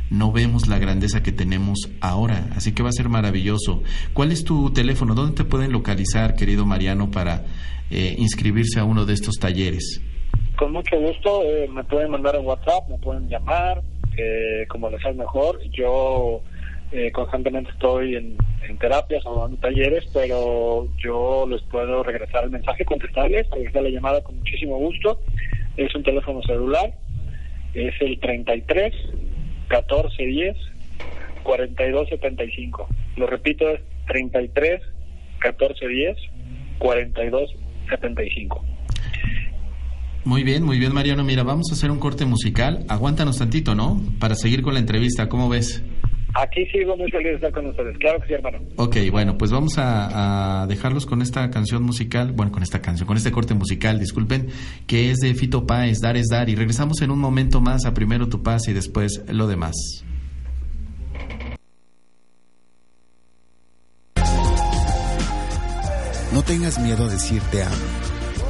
no vemos la grandeza que tenemos ahora, así que va a ser maravilloso. ¿Cuál es tu teléfono? ¿Dónde te pueden localizar, querido Mariano, para eh, inscribirse a uno de estos talleres? Con mucho gusto, eh, me pueden mandar un WhatsApp, me pueden llamar, eh, como les sea mejor. Yo eh, constantemente estoy en, terapias o en talleres, pero yo les puedo regresar el mensaje, contestarles, regresar la llamada con muchísimo gusto. Es un teléfono celular, es el 33 14 10 42 75. Lo repito, es 33 14 10 42 75. Muy bien, muy bien, Mariano. Mira, vamos a hacer un corte musical. Aguántanos tantito, ¿no? Para seguir con la entrevista. ¿Cómo ves? Aquí sigo muy feliz de estar con ustedes. Claro que sí, hermano. Ok, bueno, pues vamos a, dejarlos con esta canción musical, bueno, con esta canción, con este corte musical, disculpen, que es de Fito Páez, Dar es Dar. Y regresamos en un momento más a primero tu paz y después lo demás. No tengas miedo a decirte amo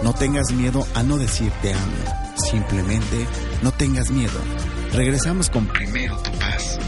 no tengas miedo a no decirte amo. Simplemente no tengas miedo. Regresamos con Primero tu paz.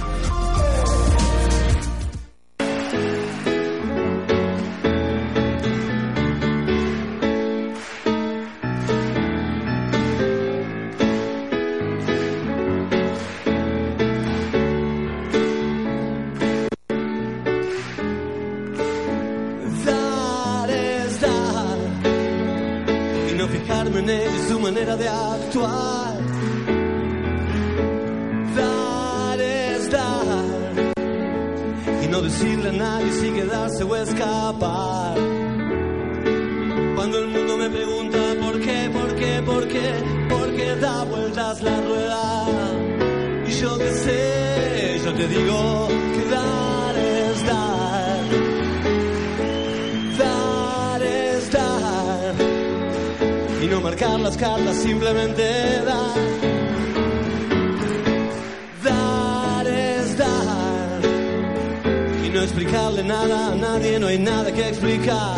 nada, nadie, no hay nada que explicar.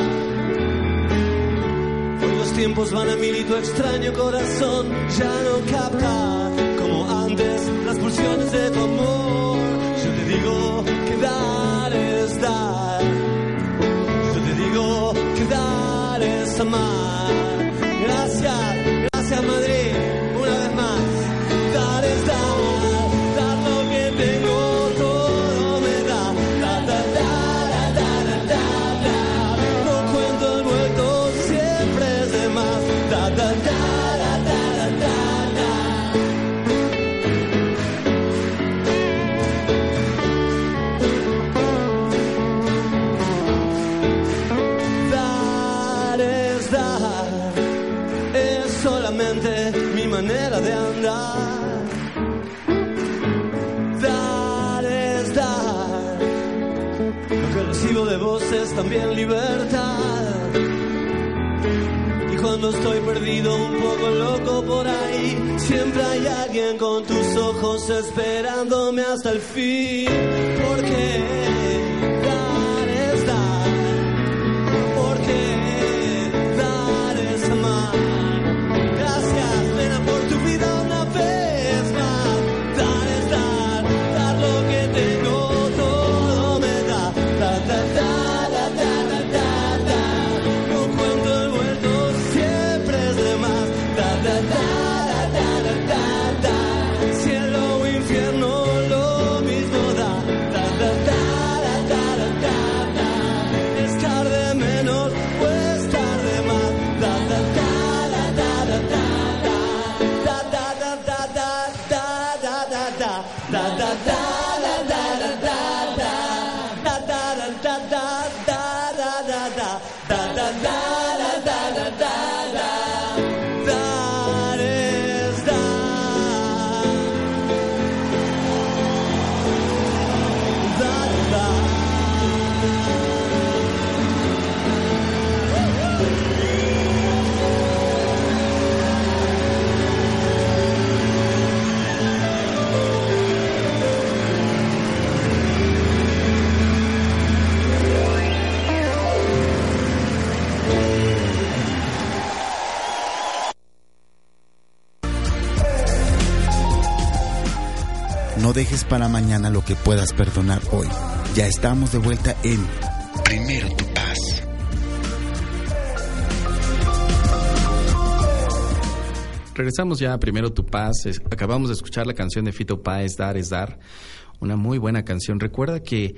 Hoy los tiempos van a mil y tu extraño corazón ya no capta como antes las pulsiones de tu amor. Yo te digo que dar es dar. Yo te digo que dar es amar. solamente mi manera de andar. Dar es dar. Lo que recibo de vos es también libertad. Y cuando estoy perdido, un poco loco por ahí, siempre hay alguien con tus ojos esperándome hasta el fin. Porque Dejes para mañana lo que puedas perdonar hoy. Ya estamos de vuelta en Primero tu paz. Regresamos ya a Primero tu paz. Acabamos de escuchar la canción de Fito Páez, Dar es Dar. Una muy buena canción. Recuerda que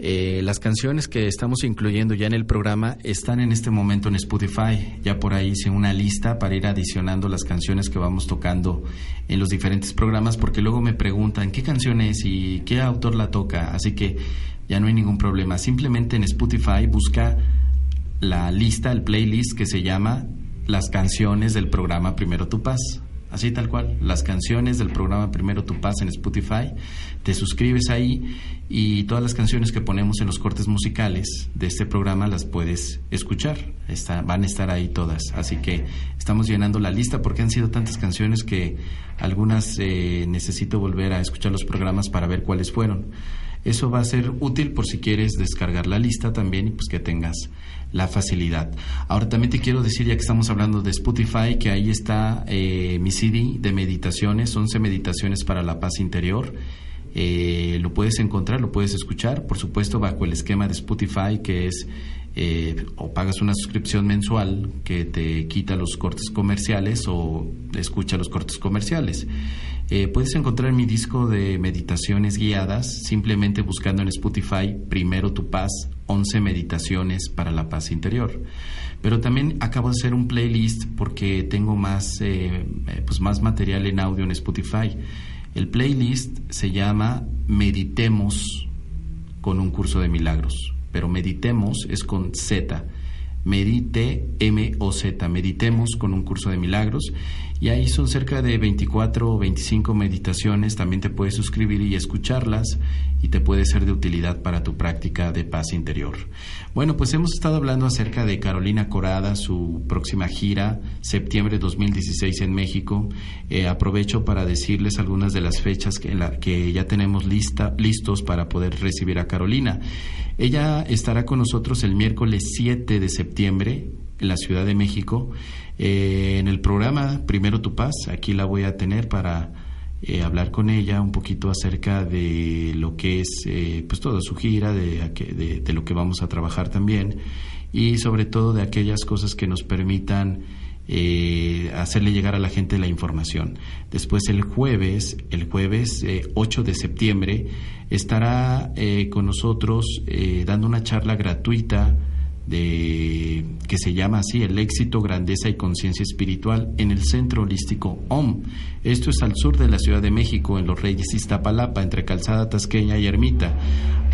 eh, las canciones que estamos incluyendo ya en el programa están en este momento en Spotify. Ya por ahí hice una lista para ir adicionando las canciones que vamos tocando en los diferentes programas, porque luego me preguntan qué canción es y qué autor la toca. Así que ya no hay ningún problema. Simplemente en Spotify busca la lista, el playlist que se llama Las canciones del programa Primero Tu Paz así tal cual, las canciones del programa Primero Tu Paz en Spotify, te suscribes ahí y todas las canciones que ponemos en los cortes musicales de este programa las puedes escuchar, Está, van a estar ahí todas, así que estamos llenando la lista porque han sido tantas canciones que algunas eh, necesito volver a escuchar los programas para ver cuáles fueron. Eso va a ser útil por si quieres descargar la lista también y pues que tengas la facilidad. Ahora también te quiero decir, ya que estamos hablando de Spotify, que ahí está eh, mi CD de meditaciones, 11 meditaciones para la paz interior. Eh, lo puedes encontrar, lo puedes escuchar, por supuesto, bajo el esquema de Spotify, que es eh, o pagas una suscripción mensual que te quita los cortes comerciales o escucha los cortes comerciales. Puedes encontrar mi disco de meditaciones guiadas simplemente buscando en Spotify Primero tu paz 11 meditaciones para la paz interior. Pero también acabo de hacer un playlist porque tengo más, eh, eh, pues más material en audio en Spotify. El playlist se llama Meditemos con un curso de milagros, pero Meditemos es con Z. Medite M-O-Z, meditemos con un curso de milagros y ahí son cerca de 24 o 25 meditaciones, también te puedes suscribir y escucharlas y te puede ser de utilidad para tu práctica de paz interior. Bueno, pues hemos estado hablando acerca de Carolina Corada, su próxima gira, septiembre 2016 en México. Eh, aprovecho para decirles algunas de las fechas que, ya tenemos lista, listos para poder recibir a Carolina. Ella estará con nosotros el miércoles 7 de septiembre en la Ciudad de México. Eh, en el programa Primero Tu Paz, aquí la voy a tener para eh, hablar con ella un poquito acerca de lo que es eh, pues toda su gira, de, de, de, lo que vamos a trabajar también y sobre todo de aquellas cosas que nos permitan hacerle llegar a la gente la información. Después el jueves, el jueves 8 de septiembre, estará con nosotros dando una charla gratuita de que se llama así el éxito, grandeza y conciencia espiritual en el centro holístico OM. Esto es al sur de la Ciudad de México, en Los Reyes Iztapalapa, entre Calzada Tasqueña y Ermita.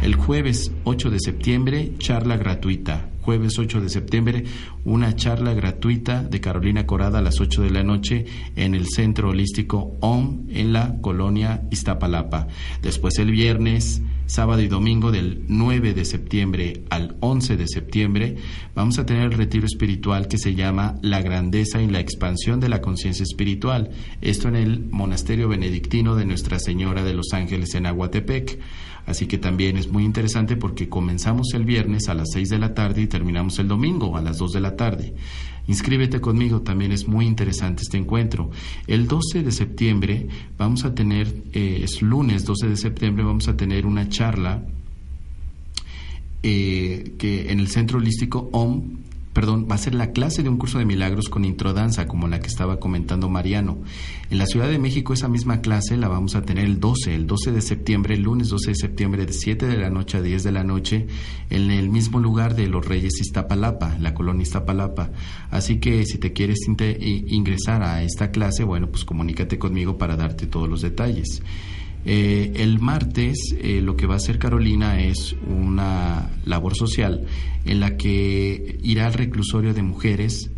El jueves 8 de septiembre, charla gratuita. Jueves 8 de septiembre, una charla gratuita de Carolina Corada a las 8 de la noche en el centro holístico OM en la colonia Iztapalapa. Después el viernes sábado y domingo del 9 de septiembre al 11 de septiembre, vamos a tener el retiro espiritual que se llama La grandeza y la expansión de la conciencia espiritual. Esto en el monasterio benedictino de Nuestra Señora de los Ángeles en Aguatepec. Así que también es muy interesante porque comenzamos el viernes a las 6 de la tarde y terminamos el domingo a las 2 de la tarde. Inscríbete conmigo, también es muy interesante este encuentro. El 12 de septiembre vamos a tener, eh, es lunes 12 de septiembre, vamos a tener una charla eh, que en el Centro Holístico OM perdón, va a ser la clase de un curso de milagros con introdanza, como la que estaba comentando Mariano. En la Ciudad de México esa misma clase la vamos a tener el 12, el 12 de septiembre, el lunes 12 de septiembre de 7 de la noche a 10 de la noche, en el mismo lugar de Los Reyes Iztapalapa, la colonia Iztapalapa. Así que si te quieres ingresar a esta clase, bueno, pues comunícate conmigo para darte todos los detalles. Eh, el martes eh, lo que va a hacer Carolina es una labor social en la que irá al reclusorio de mujeres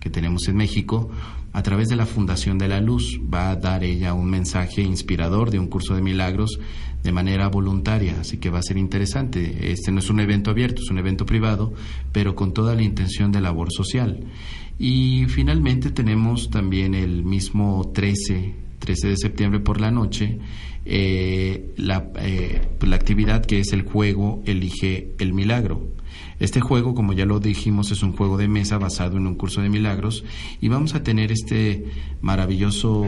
que tenemos en México a través de la Fundación de la Luz. Va a dar ella un mensaje inspirador de un curso de milagros de manera voluntaria, así que va a ser interesante. Este no es un evento abierto, es un evento privado, pero con toda la intención de labor social. Y finalmente tenemos también el mismo 13 13 de septiembre por la noche, eh, la, eh, la actividad que es el juego Elige el Milagro. Este juego, como ya lo dijimos, es un juego de mesa basado en un curso de milagros y vamos a tener este maravilloso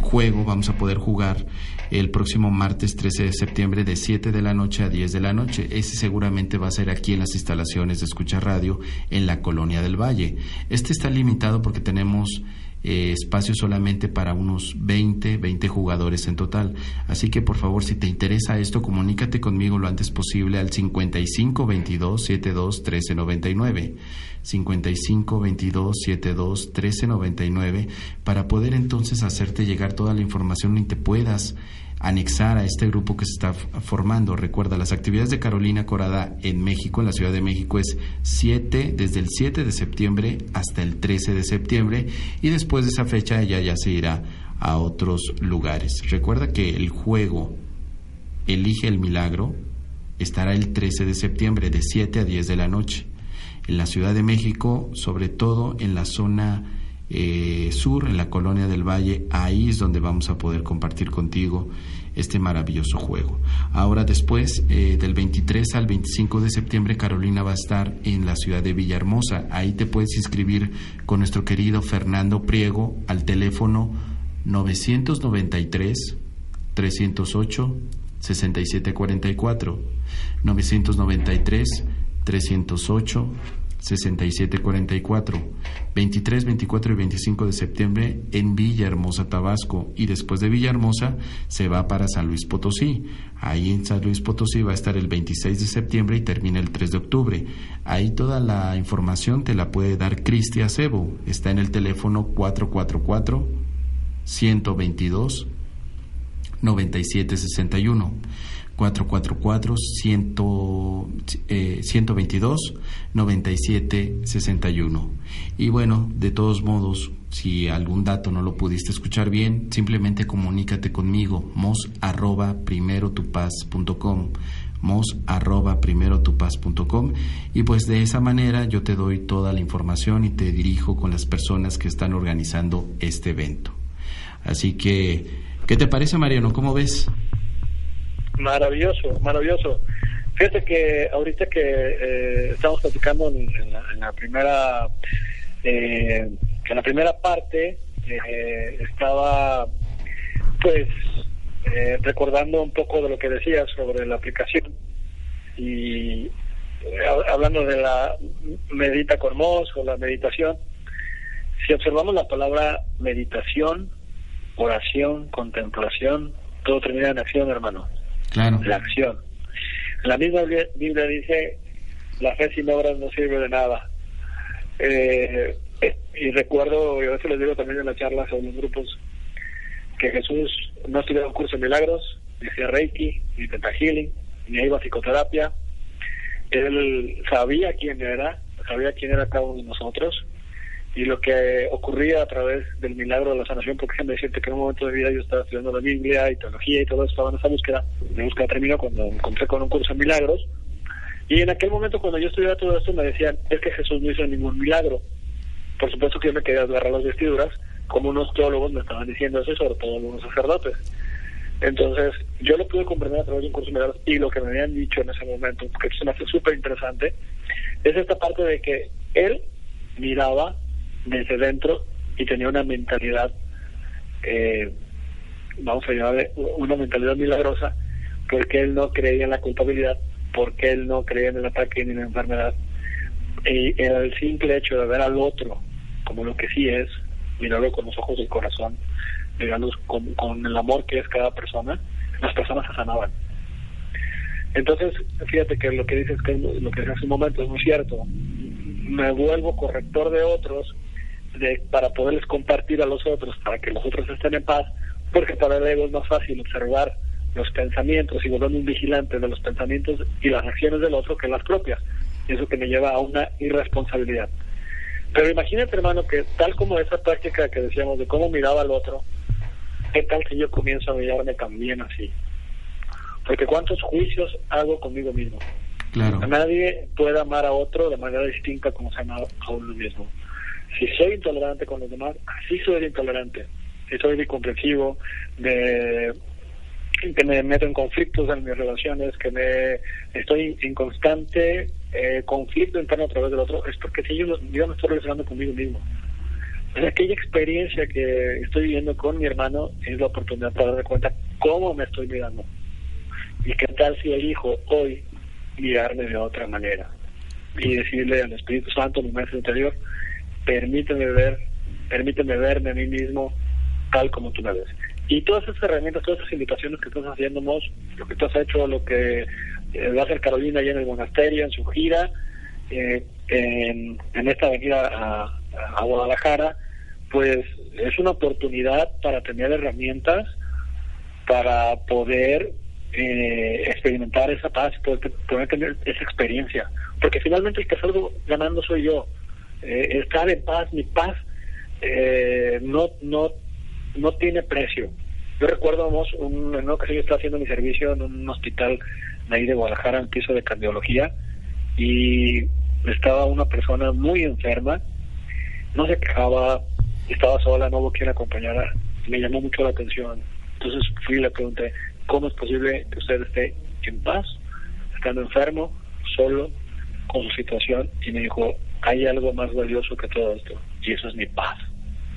juego, vamos a poder jugar el próximo martes 13 de septiembre de 7 de la noche a 10 de la noche. Ese seguramente va a ser aquí en las instalaciones de Escucha Radio en la Colonia del Valle. Este está limitado porque tenemos eh, espacio solamente para unos 20, 20 jugadores en total. Así que por favor, si te interesa esto, comunícate conmigo lo antes posible al 55 22 72 13 99. 55 22 72 13 99 para poder entonces hacerte llegar toda la información y te puedas anexar a este grupo que se está formando. Recuerda, las actividades de Carolina Corada en México, en la Ciudad de México, es 7, desde el 7 de septiembre hasta el 13 de septiembre y después de esa fecha ella ya se irá a otros lugares. Recuerda que el juego Elige el Milagro estará el 13 de septiembre de 7 a 10 de la noche. En la Ciudad de México, sobre todo en la zona eh, sur, en la colonia del Valle, ahí es donde vamos a poder compartir contigo este maravilloso juego. Ahora después, eh, del 23 al 25 de septiembre, Carolina va a estar en la ciudad de Villahermosa. Ahí te puedes inscribir con nuestro querido Fernando Priego al teléfono 993 308 6744 993 308 6744, 23, 24 y 25 de septiembre en Villahermosa, Tabasco, y después de Villahermosa se va para San Luis Potosí. Ahí en San Luis Potosí va a estar el 26 de septiembre y termina el 3 de octubre. Ahí toda la información te la puede dar Cristi Acebo. Está en el teléfono 444 122 9761. 444 122 97 61. Y bueno, de todos modos, si algún dato no lo pudiste escuchar bien, simplemente comunícate conmigo, mos arroba primero mos arroba primero y pues de esa manera yo te doy toda la información y te dirijo con las personas que están organizando este evento. Así que, ¿qué te parece Mariano? ¿Cómo ves? Maravilloso, maravilloso. Fíjate que ahorita que eh, estamos platicando en, la, primera eh, en la primera parte eh, estaba pues eh, recordando un poco de lo que decías sobre la aplicación y hablando de la medita con o la meditación si observamos la palabra meditación oración contemplación todo termina en acción hermano la acción. La misma Biblia dice, la fe sin obras no sirve de nada. Eh, y recuerdo, y a veces les digo también en las charlas a los grupos, que Jesús no estudiaba un curso de milagros, ni hacía Reiki, ni Teta Healing, ni iba a psicoterapia. Él sabía quién era, sabía quién era cada uno de nosotros, y lo que ocurría a través del milagro de la sanación, porque déjame decirte que en un momento de vida yo estaba estudiando la Biblia y teología y todo eso, estaba en esa búsqueda, mi búsqueda terminó cuando encontré con un curso de milagros, y en aquel momento cuando yo estudiaba todo esto me decían, es que Jesús no hizo ningún milagro. Por supuesto que yo me quería agarrar las vestiduras, como unos teólogos me estaban diciendo eso, sobre todo algunos sacerdotes. Entonces, yo lo pude comprender a través de un curso de milagros y lo que me habían dicho en ese momento, que se me hace súper interesante, es esta parte de que él miraba desde dentro y tenía una mentalidad, eh, vamos a llamarle una mentalidad milagrosa, porque él no creía en la culpabilidad, porque él no creía en el ataque ni en la enfermedad. Y el simple hecho de ver al otro como lo que sí es, mirarlo con los ojos del corazón, mirarlo con, con el amor que es cada persona, las personas se sanaban. Entonces, fíjate que lo que dices que lo que hace un momento es muy cierto. Me vuelvo corrector de otros para poderles compartir a los otros, para que los otros estén en paz, porque para el ego es más fácil observar los pensamientos y volver un vigilante de los pensamientos y las acciones del otro que las propias. Y eso que me lleva a una irresponsabilidad. Pero imagínate, hermano, que tal como esa práctica que decíamos de cómo miraba al otro, ¿qué tal si yo comienzo a mirarme también así? Porque cuántos juicios hago conmigo mismo. Claro. Nadie puede amar a otro de manera distinta como se ama a uno mismo. Si soy intolerante con los demás, así soy intolerante. que soy incomprensivo, de que me meto en conflictos en mis relaciones, que me estoy en constante eh, conflicto interno a través del otro, es porque si yo, yo me estoy relacionando conmigo mismo. Aquella experiencia que estoy viviendo con mi hermano es la oportunidad para darme cuenta cómo me estoy mirando. Y qué tal si elijo hoy mirarme de otra manera. Y decirle al Espíritu Santo, mi maestro interior, permíteme ver, permíteme verme a mí mismo tal como tú me ves. Y todas esas herramientas, todas esas invitaciones que estás haciendo, lo que tú has hecho, lo que eh, va a hacer Carolina allá en el monasterio, en su gira, eh, en, esta avenida a, a, Guadalajara, pues es una oportunidad para tener herramientas para poder eh, experimentar esa paz, poder, poder, tener esa experiencia. Porque finalmente el que salgo ganando soy yo. Estar en paz, mi paz, no, no, no tiene precio. Yo recuerdo, un, en una ocasión yo estaba haciendo mi servicio en un hospital de ahí de Guadalajara, en piso de cardiología, y estaba una persona muy enferma, no se quejaba, estaba sola, no hubo quien acompañara, me llamó mucho la atención. Entonces fui y le pregunté, ¿cómo es posible que usted esté en paz, estando enfermo, solo, con su situación? Y me dijo, hay algo más valioso que todo esto, y eso es mi paz.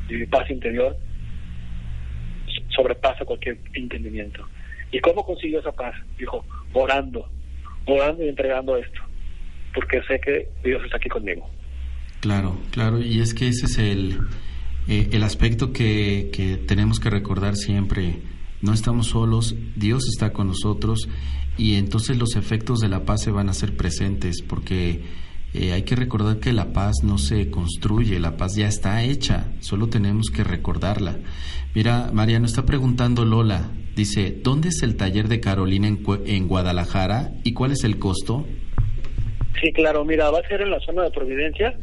Y mi paz interior sobrepasa cualquier entendimiento. ¿Y cómo consiguió esa paz? Dijo, orando, orando y entregando esto, porque sé que Dios está aquí conmigo. Claro, claro, y es que ese es el, eh, el aspecto que, que tenemos que recordar siempre. No estamos solos, Dios está con nosotros y entonces los efectos de la paz se van a hacer presentes porque eh, hay que recordar que la paz no se construye, la paz ya está hecha, solo tenemos que recordarla. Mira, Mariano está preguntando Lola, dice, ¿dónde es el taller de Carolina en, Guadalajara y cuál es el costo? Sí, claro, mira, va a ser en la zona de Providencia.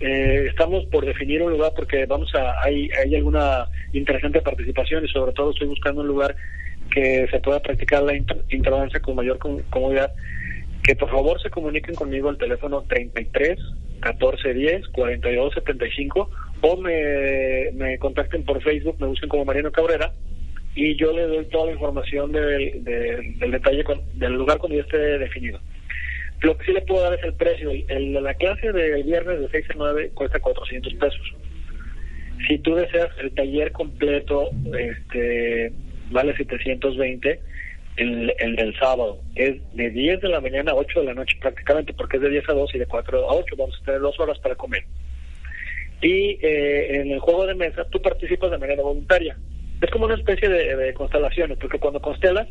Eh, estamos por definir un lugar porque vamos a hay, hay alguna interesante participación y sobre todo estoy buscando un lugar que se pueda practicar la intolerancia con mayor comodidad que por favor se comuniquen conmigo al teléfono 33 14 10 42 75 o me, me contacten por Facebook, me busquen como Mariano Cabrera y yo les doy toda la información del, del, detalle del lugar cuando ya esté definido. Lo que sí le puedo dar es el precio. El, la clase del viernes de 6 a 9 cuesta 400 pesos. Si tú deseas el taller completo, este vale 720 el, el del sábado es de 10 de la mañana a 8 de la noche prácticamente, porque es de 10 a 2 y de 4 a 8. Vamos a tener dos horas para comer. Y eh, en el juego de mesa tú participas de manera voluntaria. Es como una especie de, constelaciones, porque cuando constelas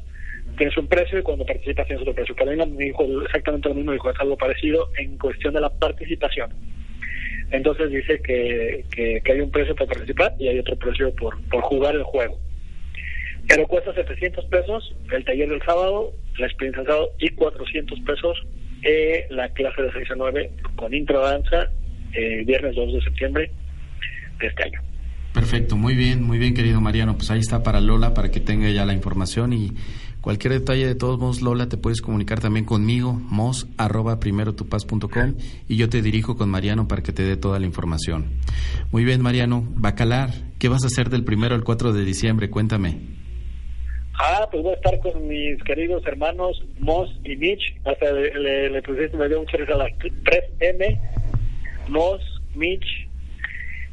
tienes un precio y cuando participas tienes otro precio. Carolina me dijo exactamente lo mismo, dijo algo parecido en cuestión de la participación. Entonces dice que, que, hay un precio para participar y hay otro precio por, por jugar el juego pero cuesta 700 pesos el taller del sábado, la experiencia del sábado, y 400 pesos eh, la clase de 6 a 9 con intro danza, el eh, viernes 2 de septiembre de este año. Perfecto, muy bien, muy bien querido Mariano. Pues ahí está para Lola, para que tenga ya la información y cualquier detalle de todos modos, Lola, te puedes comunicar también conmigo, mos arroba primero y yo te dirijo con Mariano para que te dé toda la información. Muy bien, Mariano. Bacalar, ¿qué vas a hacer del primero al 4 de diciembre? Cuéntame. Ah, pues voy a estar con mis queridos hermanos Moss y Mitch. Hasta le, le, pusiste, me dio mucha risa las 3M. Moss, Mitch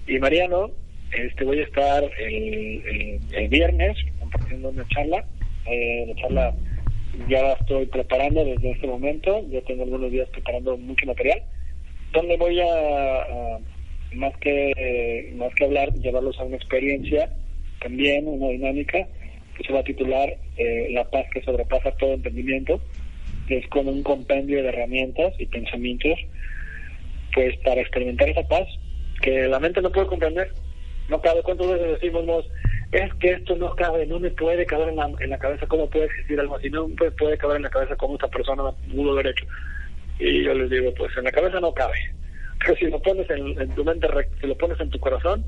y Mariano. Este voy a estar el, el, viernes compartiendo una charla. Eh, la charla ya la estoy preparando desde este momento. Ya tengo algunos días preparando mucho material. Donde voy a, más que más que hablar, llevarlos a una experiencia también, una dinámica se va a titular eh, La paz que sobrepasa todo entendimiento, que es como un compendio de herramientas y pensamientos, pues para experimentar esa paz que la mente no puede comprender. No cabe, ¿cuántas veces decimos, es que esto no cabe, no me puede caber en la, en la cabeza cómo puede existir algo así, no me puede caber en la cabeza cómo esta persona pudo haber hecho. Y yo les digo, pues en la cabeza no cabe, pero si lo pones en, en tu mente, si lo pones en tu corazón,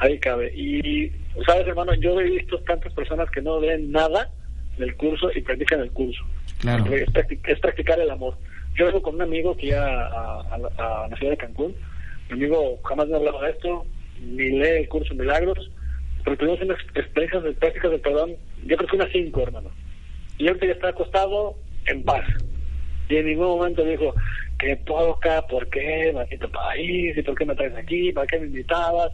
ahí cabe. Y, sabes, hermano, yo he visto tantas personas que no ven nada del curso y practican el curso. Claro. Es, practicar, el amor. Yo vengo con un amigo que ya a, la ciudad de Cancún. Mi amigo jamás me ha hablado de esto, ni lee el curso Milagros, pero tuvimos unas experiencias de prácticas de perdón, yo creo que unas cinco, hermano. Y ahorita ya está acostado en paz. Y en ningún momento dijo, qué poca, ¿por qué? Maldito país, ¿y por qué me traes aquí? ¿Para qué me invitabas?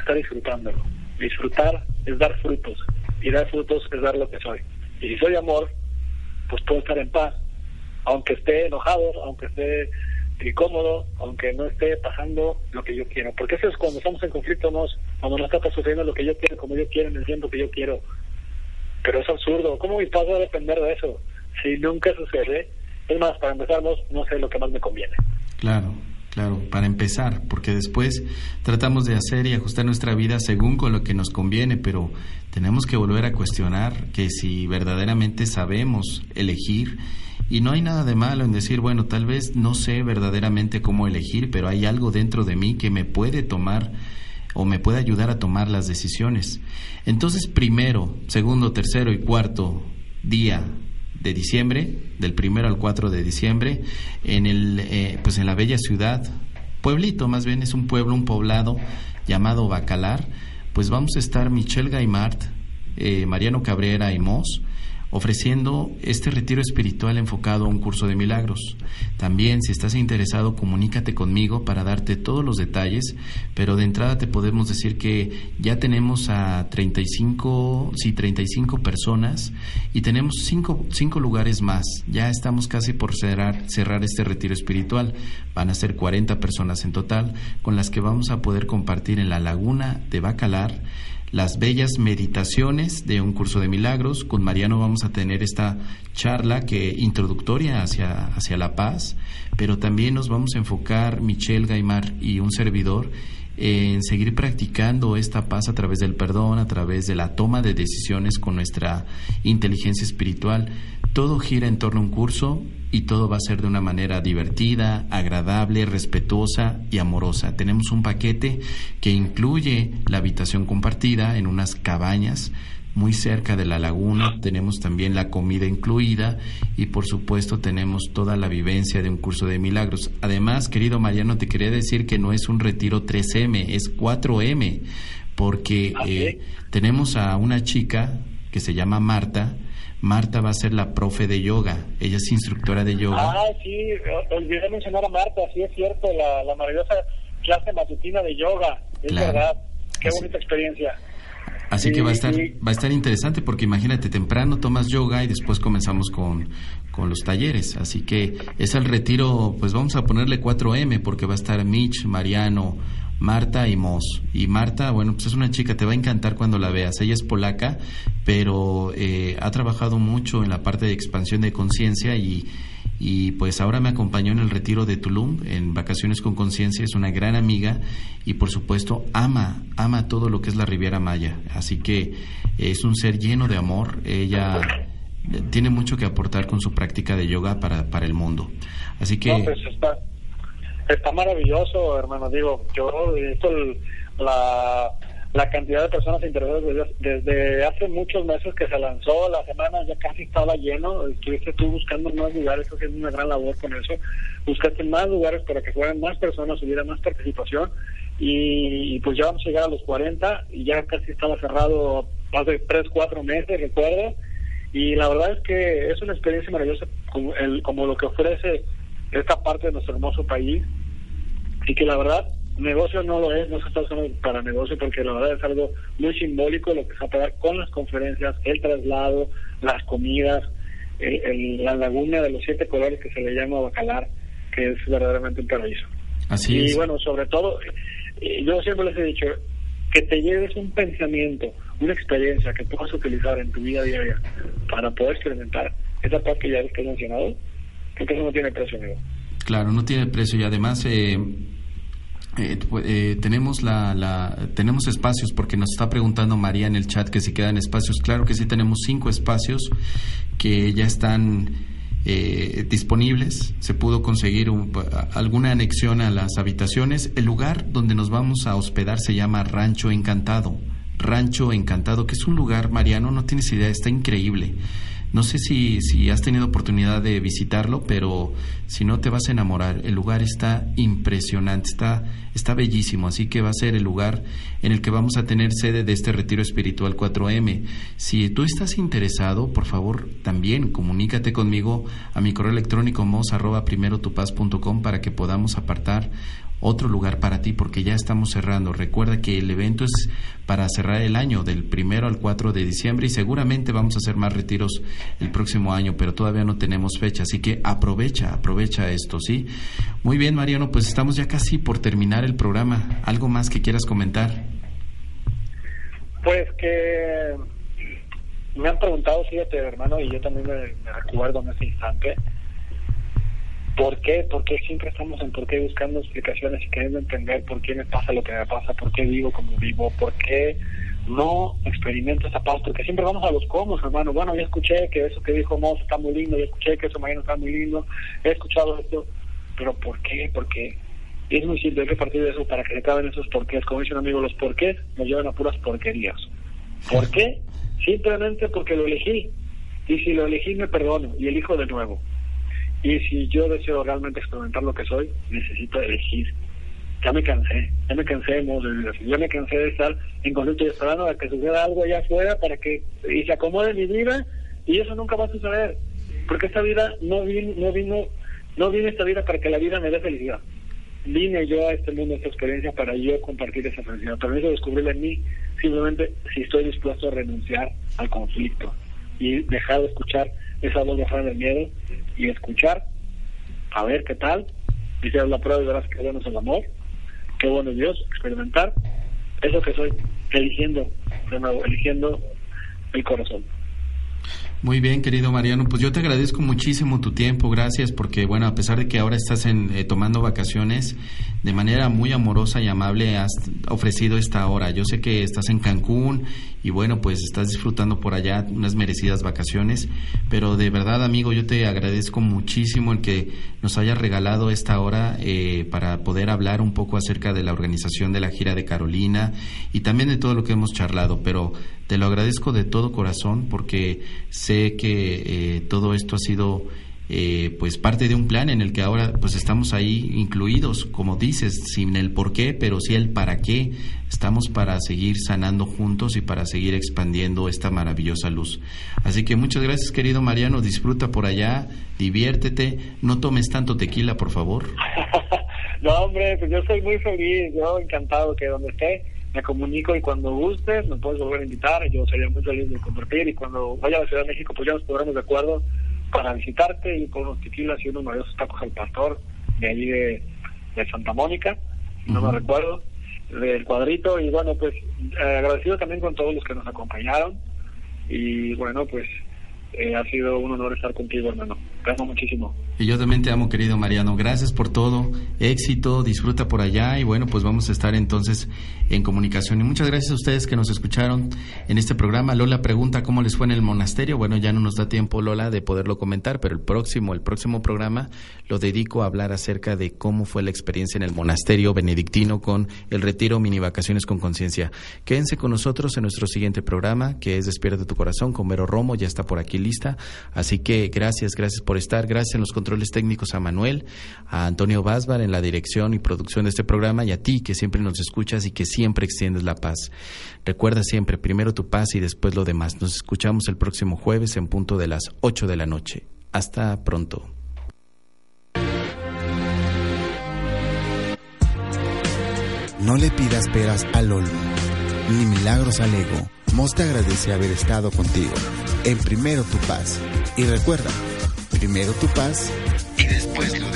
Está disfrutándolo. Disfrutar es dar frutos. Y dar frutos es dar lo que soy. Y si soy amor, pues puedo estar en paz. Aunque esté enojado, aunque esté incómodo, aunque no esté pasando lo que yo quiero. Porque eso es cuando estamos en conflicto, no, cuando no está sucediendo lo que yo quiero, como yo quiero, en el tiempo que yo quiero. Pero es absurdo. ¿Cómo mi paz va a depender de eso? Si nunca sucede, es más, para empezar, no, sé lo que más me conviene. Claro, Claro, para empezar, porque después tratamos de hacer y ajustar nuestra vida según con lo que nos conviene, pero tenemos que volver a cuestionar que si verdaderamente sabemos elegir, y no hay nada de malo en decir, bueno, tal vez no sé verdaderamente cómo elegir, pero hay algo dentro de mí que me puede tomar o me puede ayudar a tomar las decisiones. Entonces, primero, segundo, tercero y cuarto día de diciembre, del primero al 4 de diciembre, en, el, eh, pues en la bella ciudad, pueblito más bien, es un pueblo, un poblado llamado Bacalar, pues vamos a estar Michelle Gaimart, eh, Mariano Cabrera y Moss, ofreciendo este retiro espiritual enfocado a un curso de milagros. También, si estás interesado, comunícate conmigo para darte todos los detalles, pero de entrada te podemos decir que ya tenemos a 35, sí, 35 personas y tenemos 5 cinco, lugares más. Ya estamos casi por cerrar, cerrar este retiro espiritual. Van a ser 40 personas en total, con las que vamos a poder compartir en la laguna de Bacalar las bellas meditaciones de un curso de milagros. Con Mariano vamos a tener esta charla que introductoria hacia, hacia la paz, pero también nos vamos a enfocar, Michelle Gaimar y un servidor, en seguir practicando esta paz a través del perdón, a través de la toma de decisiones con nuestra inteligencia espiritual. Todo gira en torno a un curso y todo va a ser de una manera divertida, agradable, respetuosa y amorosa. Tenemos un paquete que incluye la habitación compartida en unas cabañas muy cerca de la laguna, tenemos también la comida incluida y por supuesto tenemos toda la vivencia de un curso de milagros. Además, querido Mariano, te quería decir que no es un retiro 3M, es 4M, porque ah, eh, tenemos a una chica que se llama Marta, Marta va a ser la profe de yoga. Ella es instructora de yoga. Ah, sí, olvidé mencionar a Marta, sí es cierto, la, maravillosa clase matutina de yoga. Es verdad. Qué bonita experiencia. Así que va a estar va a estar interesante porque imagínate, temprano tomas yoga y después comenzamos con, con los talleres. Así que es el retiro, pues vamos a ponerle 4M porque va a estar Mitch, Mariano, Marta y Moss. Y Marta, bueno, pues es una chica, te va a encantar cuando la veas. Ella es polaca, pero eh, ha trabajado mucho en la parte de expansión de conciencia y, y pues ahora me acompañó en el retiro de Tulum, en Vacaciones con Conciencia, es una gran amiga y por supuesto ama, ama todo lo que es la Riviera Maya. Así que es un ser lleno de amor. Ella tiene mucho que aportar con su práctica de yoga para, para el mundo. Así que... Pues maravilloso, hermano. Digo, yo he visto la, la cantidad de personas interesadas desde, hace muchos meses que se lanzó, la semana ya casi estaba lleno. Estuviste tú buscando más lugares, haciendo una gran labor con eso. Buscaste más lugares para que fueran más personas, hubiera más participación. Y, pues ya vamos a llegar a los 40 y ya casi estaba cerrado hace 3, 4 meses, recuerdo. Y la verdad es que es una experiencia maravillosa el, como lo que ofrece esta parte de nuestro hermoso país y que la verdad negocio no lo es, no se está usando para negocio porque la verdad es algo muy simbólico lo que se va a pagar con las conferencias, el traslado, las comidas, la laguna de los siete colores que se le llama Bacalar, que es verdaderamente un paraíso. Así y bueno, sobre todo, eh, yo siempre les he dicho que te lleves un pensamiento, una experiencia que puedas utilizar en tu vida diaria para poder experimentar esa parte que ya he mencionado, no tiene precio, amigo. Claro, no tiene precio y además eh, eh, eh, tenemos la, la, tenemos espacios porque nos está preguntando María en el chat que si quedan espacios. Claro que sí tenemos cinco espacios que ya están eh, disponibles. Se pudo conseguir alguna anexión a las habitaciones. El lugar donde nos vamos a hospedar se llama Rancho Encantado. Rancho Encantado, que es un lugar, Mariano, no tienes idea, está increíble No sé si, si has tenido oportunidad de visitarlo, pero si no te vas a enamorar. El lugar está impresionante, está, está bellísimo, así que va a ser el lugar en el que vamos a tener sede de este retiro espiritual 4M. Si tú estás interesado, por favor, también comunícate conmigo a mi correo electrónico mos para que podamos apartar otro lugar para ti porque ya estamos cerrando. Recuerda que el evento es para cerrar el año del primero al 4 de diciembre y seguramente vamos a hacer más retiros el próximo año, pero todavía no tenemos fecha, así que aprovecha, aprovecha esto, ¿sí? Muy bien, Mariano, pues estamos ya casi por terminar el programa. ¿Algo más que quieras comentar? Pues que me han preguntado, fíjate, hermano, y yo también me, recuerdo en ese instante ¿Por qué? ¿Por qué siempre estamos en por qué buscando explicaciones y queriendo entender por qué me pasa lo que me pasa, por qué vivo como vivo, por qué no experimento esa paz? Porque siempre vamos a los cómo, hermano. Bueno, ya escuché que eso que dijo Moss está muy lindo, ya escuché que eso mañana está muy lindo, he escuchado esto, pero ¿por qué? Porque es muy simple, hay que partir de eso para que se acaben esos porqués. Como dice un amigo, los porqués nos llevan a puras porquerías. ¿Por qué? Simplemente porque lo elegí. Y si lo elegí, me perdono y elijo de nuevo. Y si yo deseo realmente experimentar lo que soy, necesito elegir. Ya me cansé, ya me cansé de de Ya me cansé de estar en conflicto y esperando a que suceda algo allá afuera para que y se acomode mi vida y eso nunca va a suceder. Porque esta vida no vino, no vino, no vine esta vida para que la vida me dé felicidad. Vine yo a este mundo, a esta experiencia, para yo compartir esa felicidad. Pero eso descubrirla en mí, simplemente si estoy dispuesto a renunciar al conflicto y dejar de escuchar esa voz afuera del miedo y escuchar, a ver qué tal, dice la prueba y verás que bueno es el amor, qué bueno es Dios, experimentar, eso que soy, eligiendo, de nuevo, eligiendo el corazón. Muy bien, querido Mariano, pues yo te agradezco muchísimo tu tiempo, gracias, porque bueno, a pesar de que ahora estás en, eh, tomando vacaciones, de manera muy amorosa y amable has ofrecido esta hora. Yo sé que estás en Cancún y bueno, pues estás disfrutando por allá unas merecidas vacaciones, pero de verdad, amigo, yo te agradezco muchísimo el que nos hayas regalado esta hora eh, para poder hablar un poco acerca de la organización de la gira de Carolina y también de todo lo que hemos charlado, pero te lo agradezco de todo corazón porque sé que eh, todo esto ha sido eh, pues parte de un plan en el que ahora pues estamos ahí incluidos, como dices, sin el por qué, pero sí el para qué. Estamos para seguir sanando juntos y para seguir expandiendo esta maravillosa luz. Así que muchas gracias, querido Mariano. Disfruta por allá, diviértete. No tomes tanto tequila, por favor. [LAUGHS] no, hombre, pues yo soy muy feliz, yo encantado que donde esté me comunico y cuando gustes me puedes volver a invitar, yo sería muy feliz de compartir y cuando vaya a la Ciudad de México pues ya nos pondremos de acuerdo para visitarte y con unos tequilas y unos maravillosos tacos al pastor de allí de, Santa Mónica, no me recuerdo, del cuadrito y bueno pues eh, agradecido también con todos los que nos acompañaron y bueno pues eh, ha sido un honor estar contigo hermano, te amo muchísimo. Y yo también te amo, querido Mariano. Gracias por todo. Éxito, disfruta por allá. Y bueno, pues vamos a estar entonces en comunicación. Y muchas gracias a ustedes que nos escucharon en este programa. Lola pregunta cómo les fue en el monasterio. Bueno, ya no nos da tiempo, Lola, de poderlo comentar, pero el próximo, el próximo programa lo dedico a hablar acerca de cómo fue la experiencia en el monasterio benedictino con el retiro mini vacaciones con conciencia. Quédense con nosotros en nuestro siguiente programa, que es Despierta tu corazón con Vero Romo. Ya está por aquí lista. Así que gracias, gracias por estar. Gracias en los controles técnicos a Manuel, a Antonio Basbar en la dirección y producción de este programa y a ti que siempre nos escuchas y que siempre extiendes la paz. Recuerda siempre, primero tu paz y después lo demás. Nos escuchamos el próximo jueves en punto de las 8 de la noche. Hasta pronto. No le pidas peras al olmo, ni milagros al ego. Mos te agradece haber estado contigo. En primero tu paz. Y recuerda, primero tu paz y después lo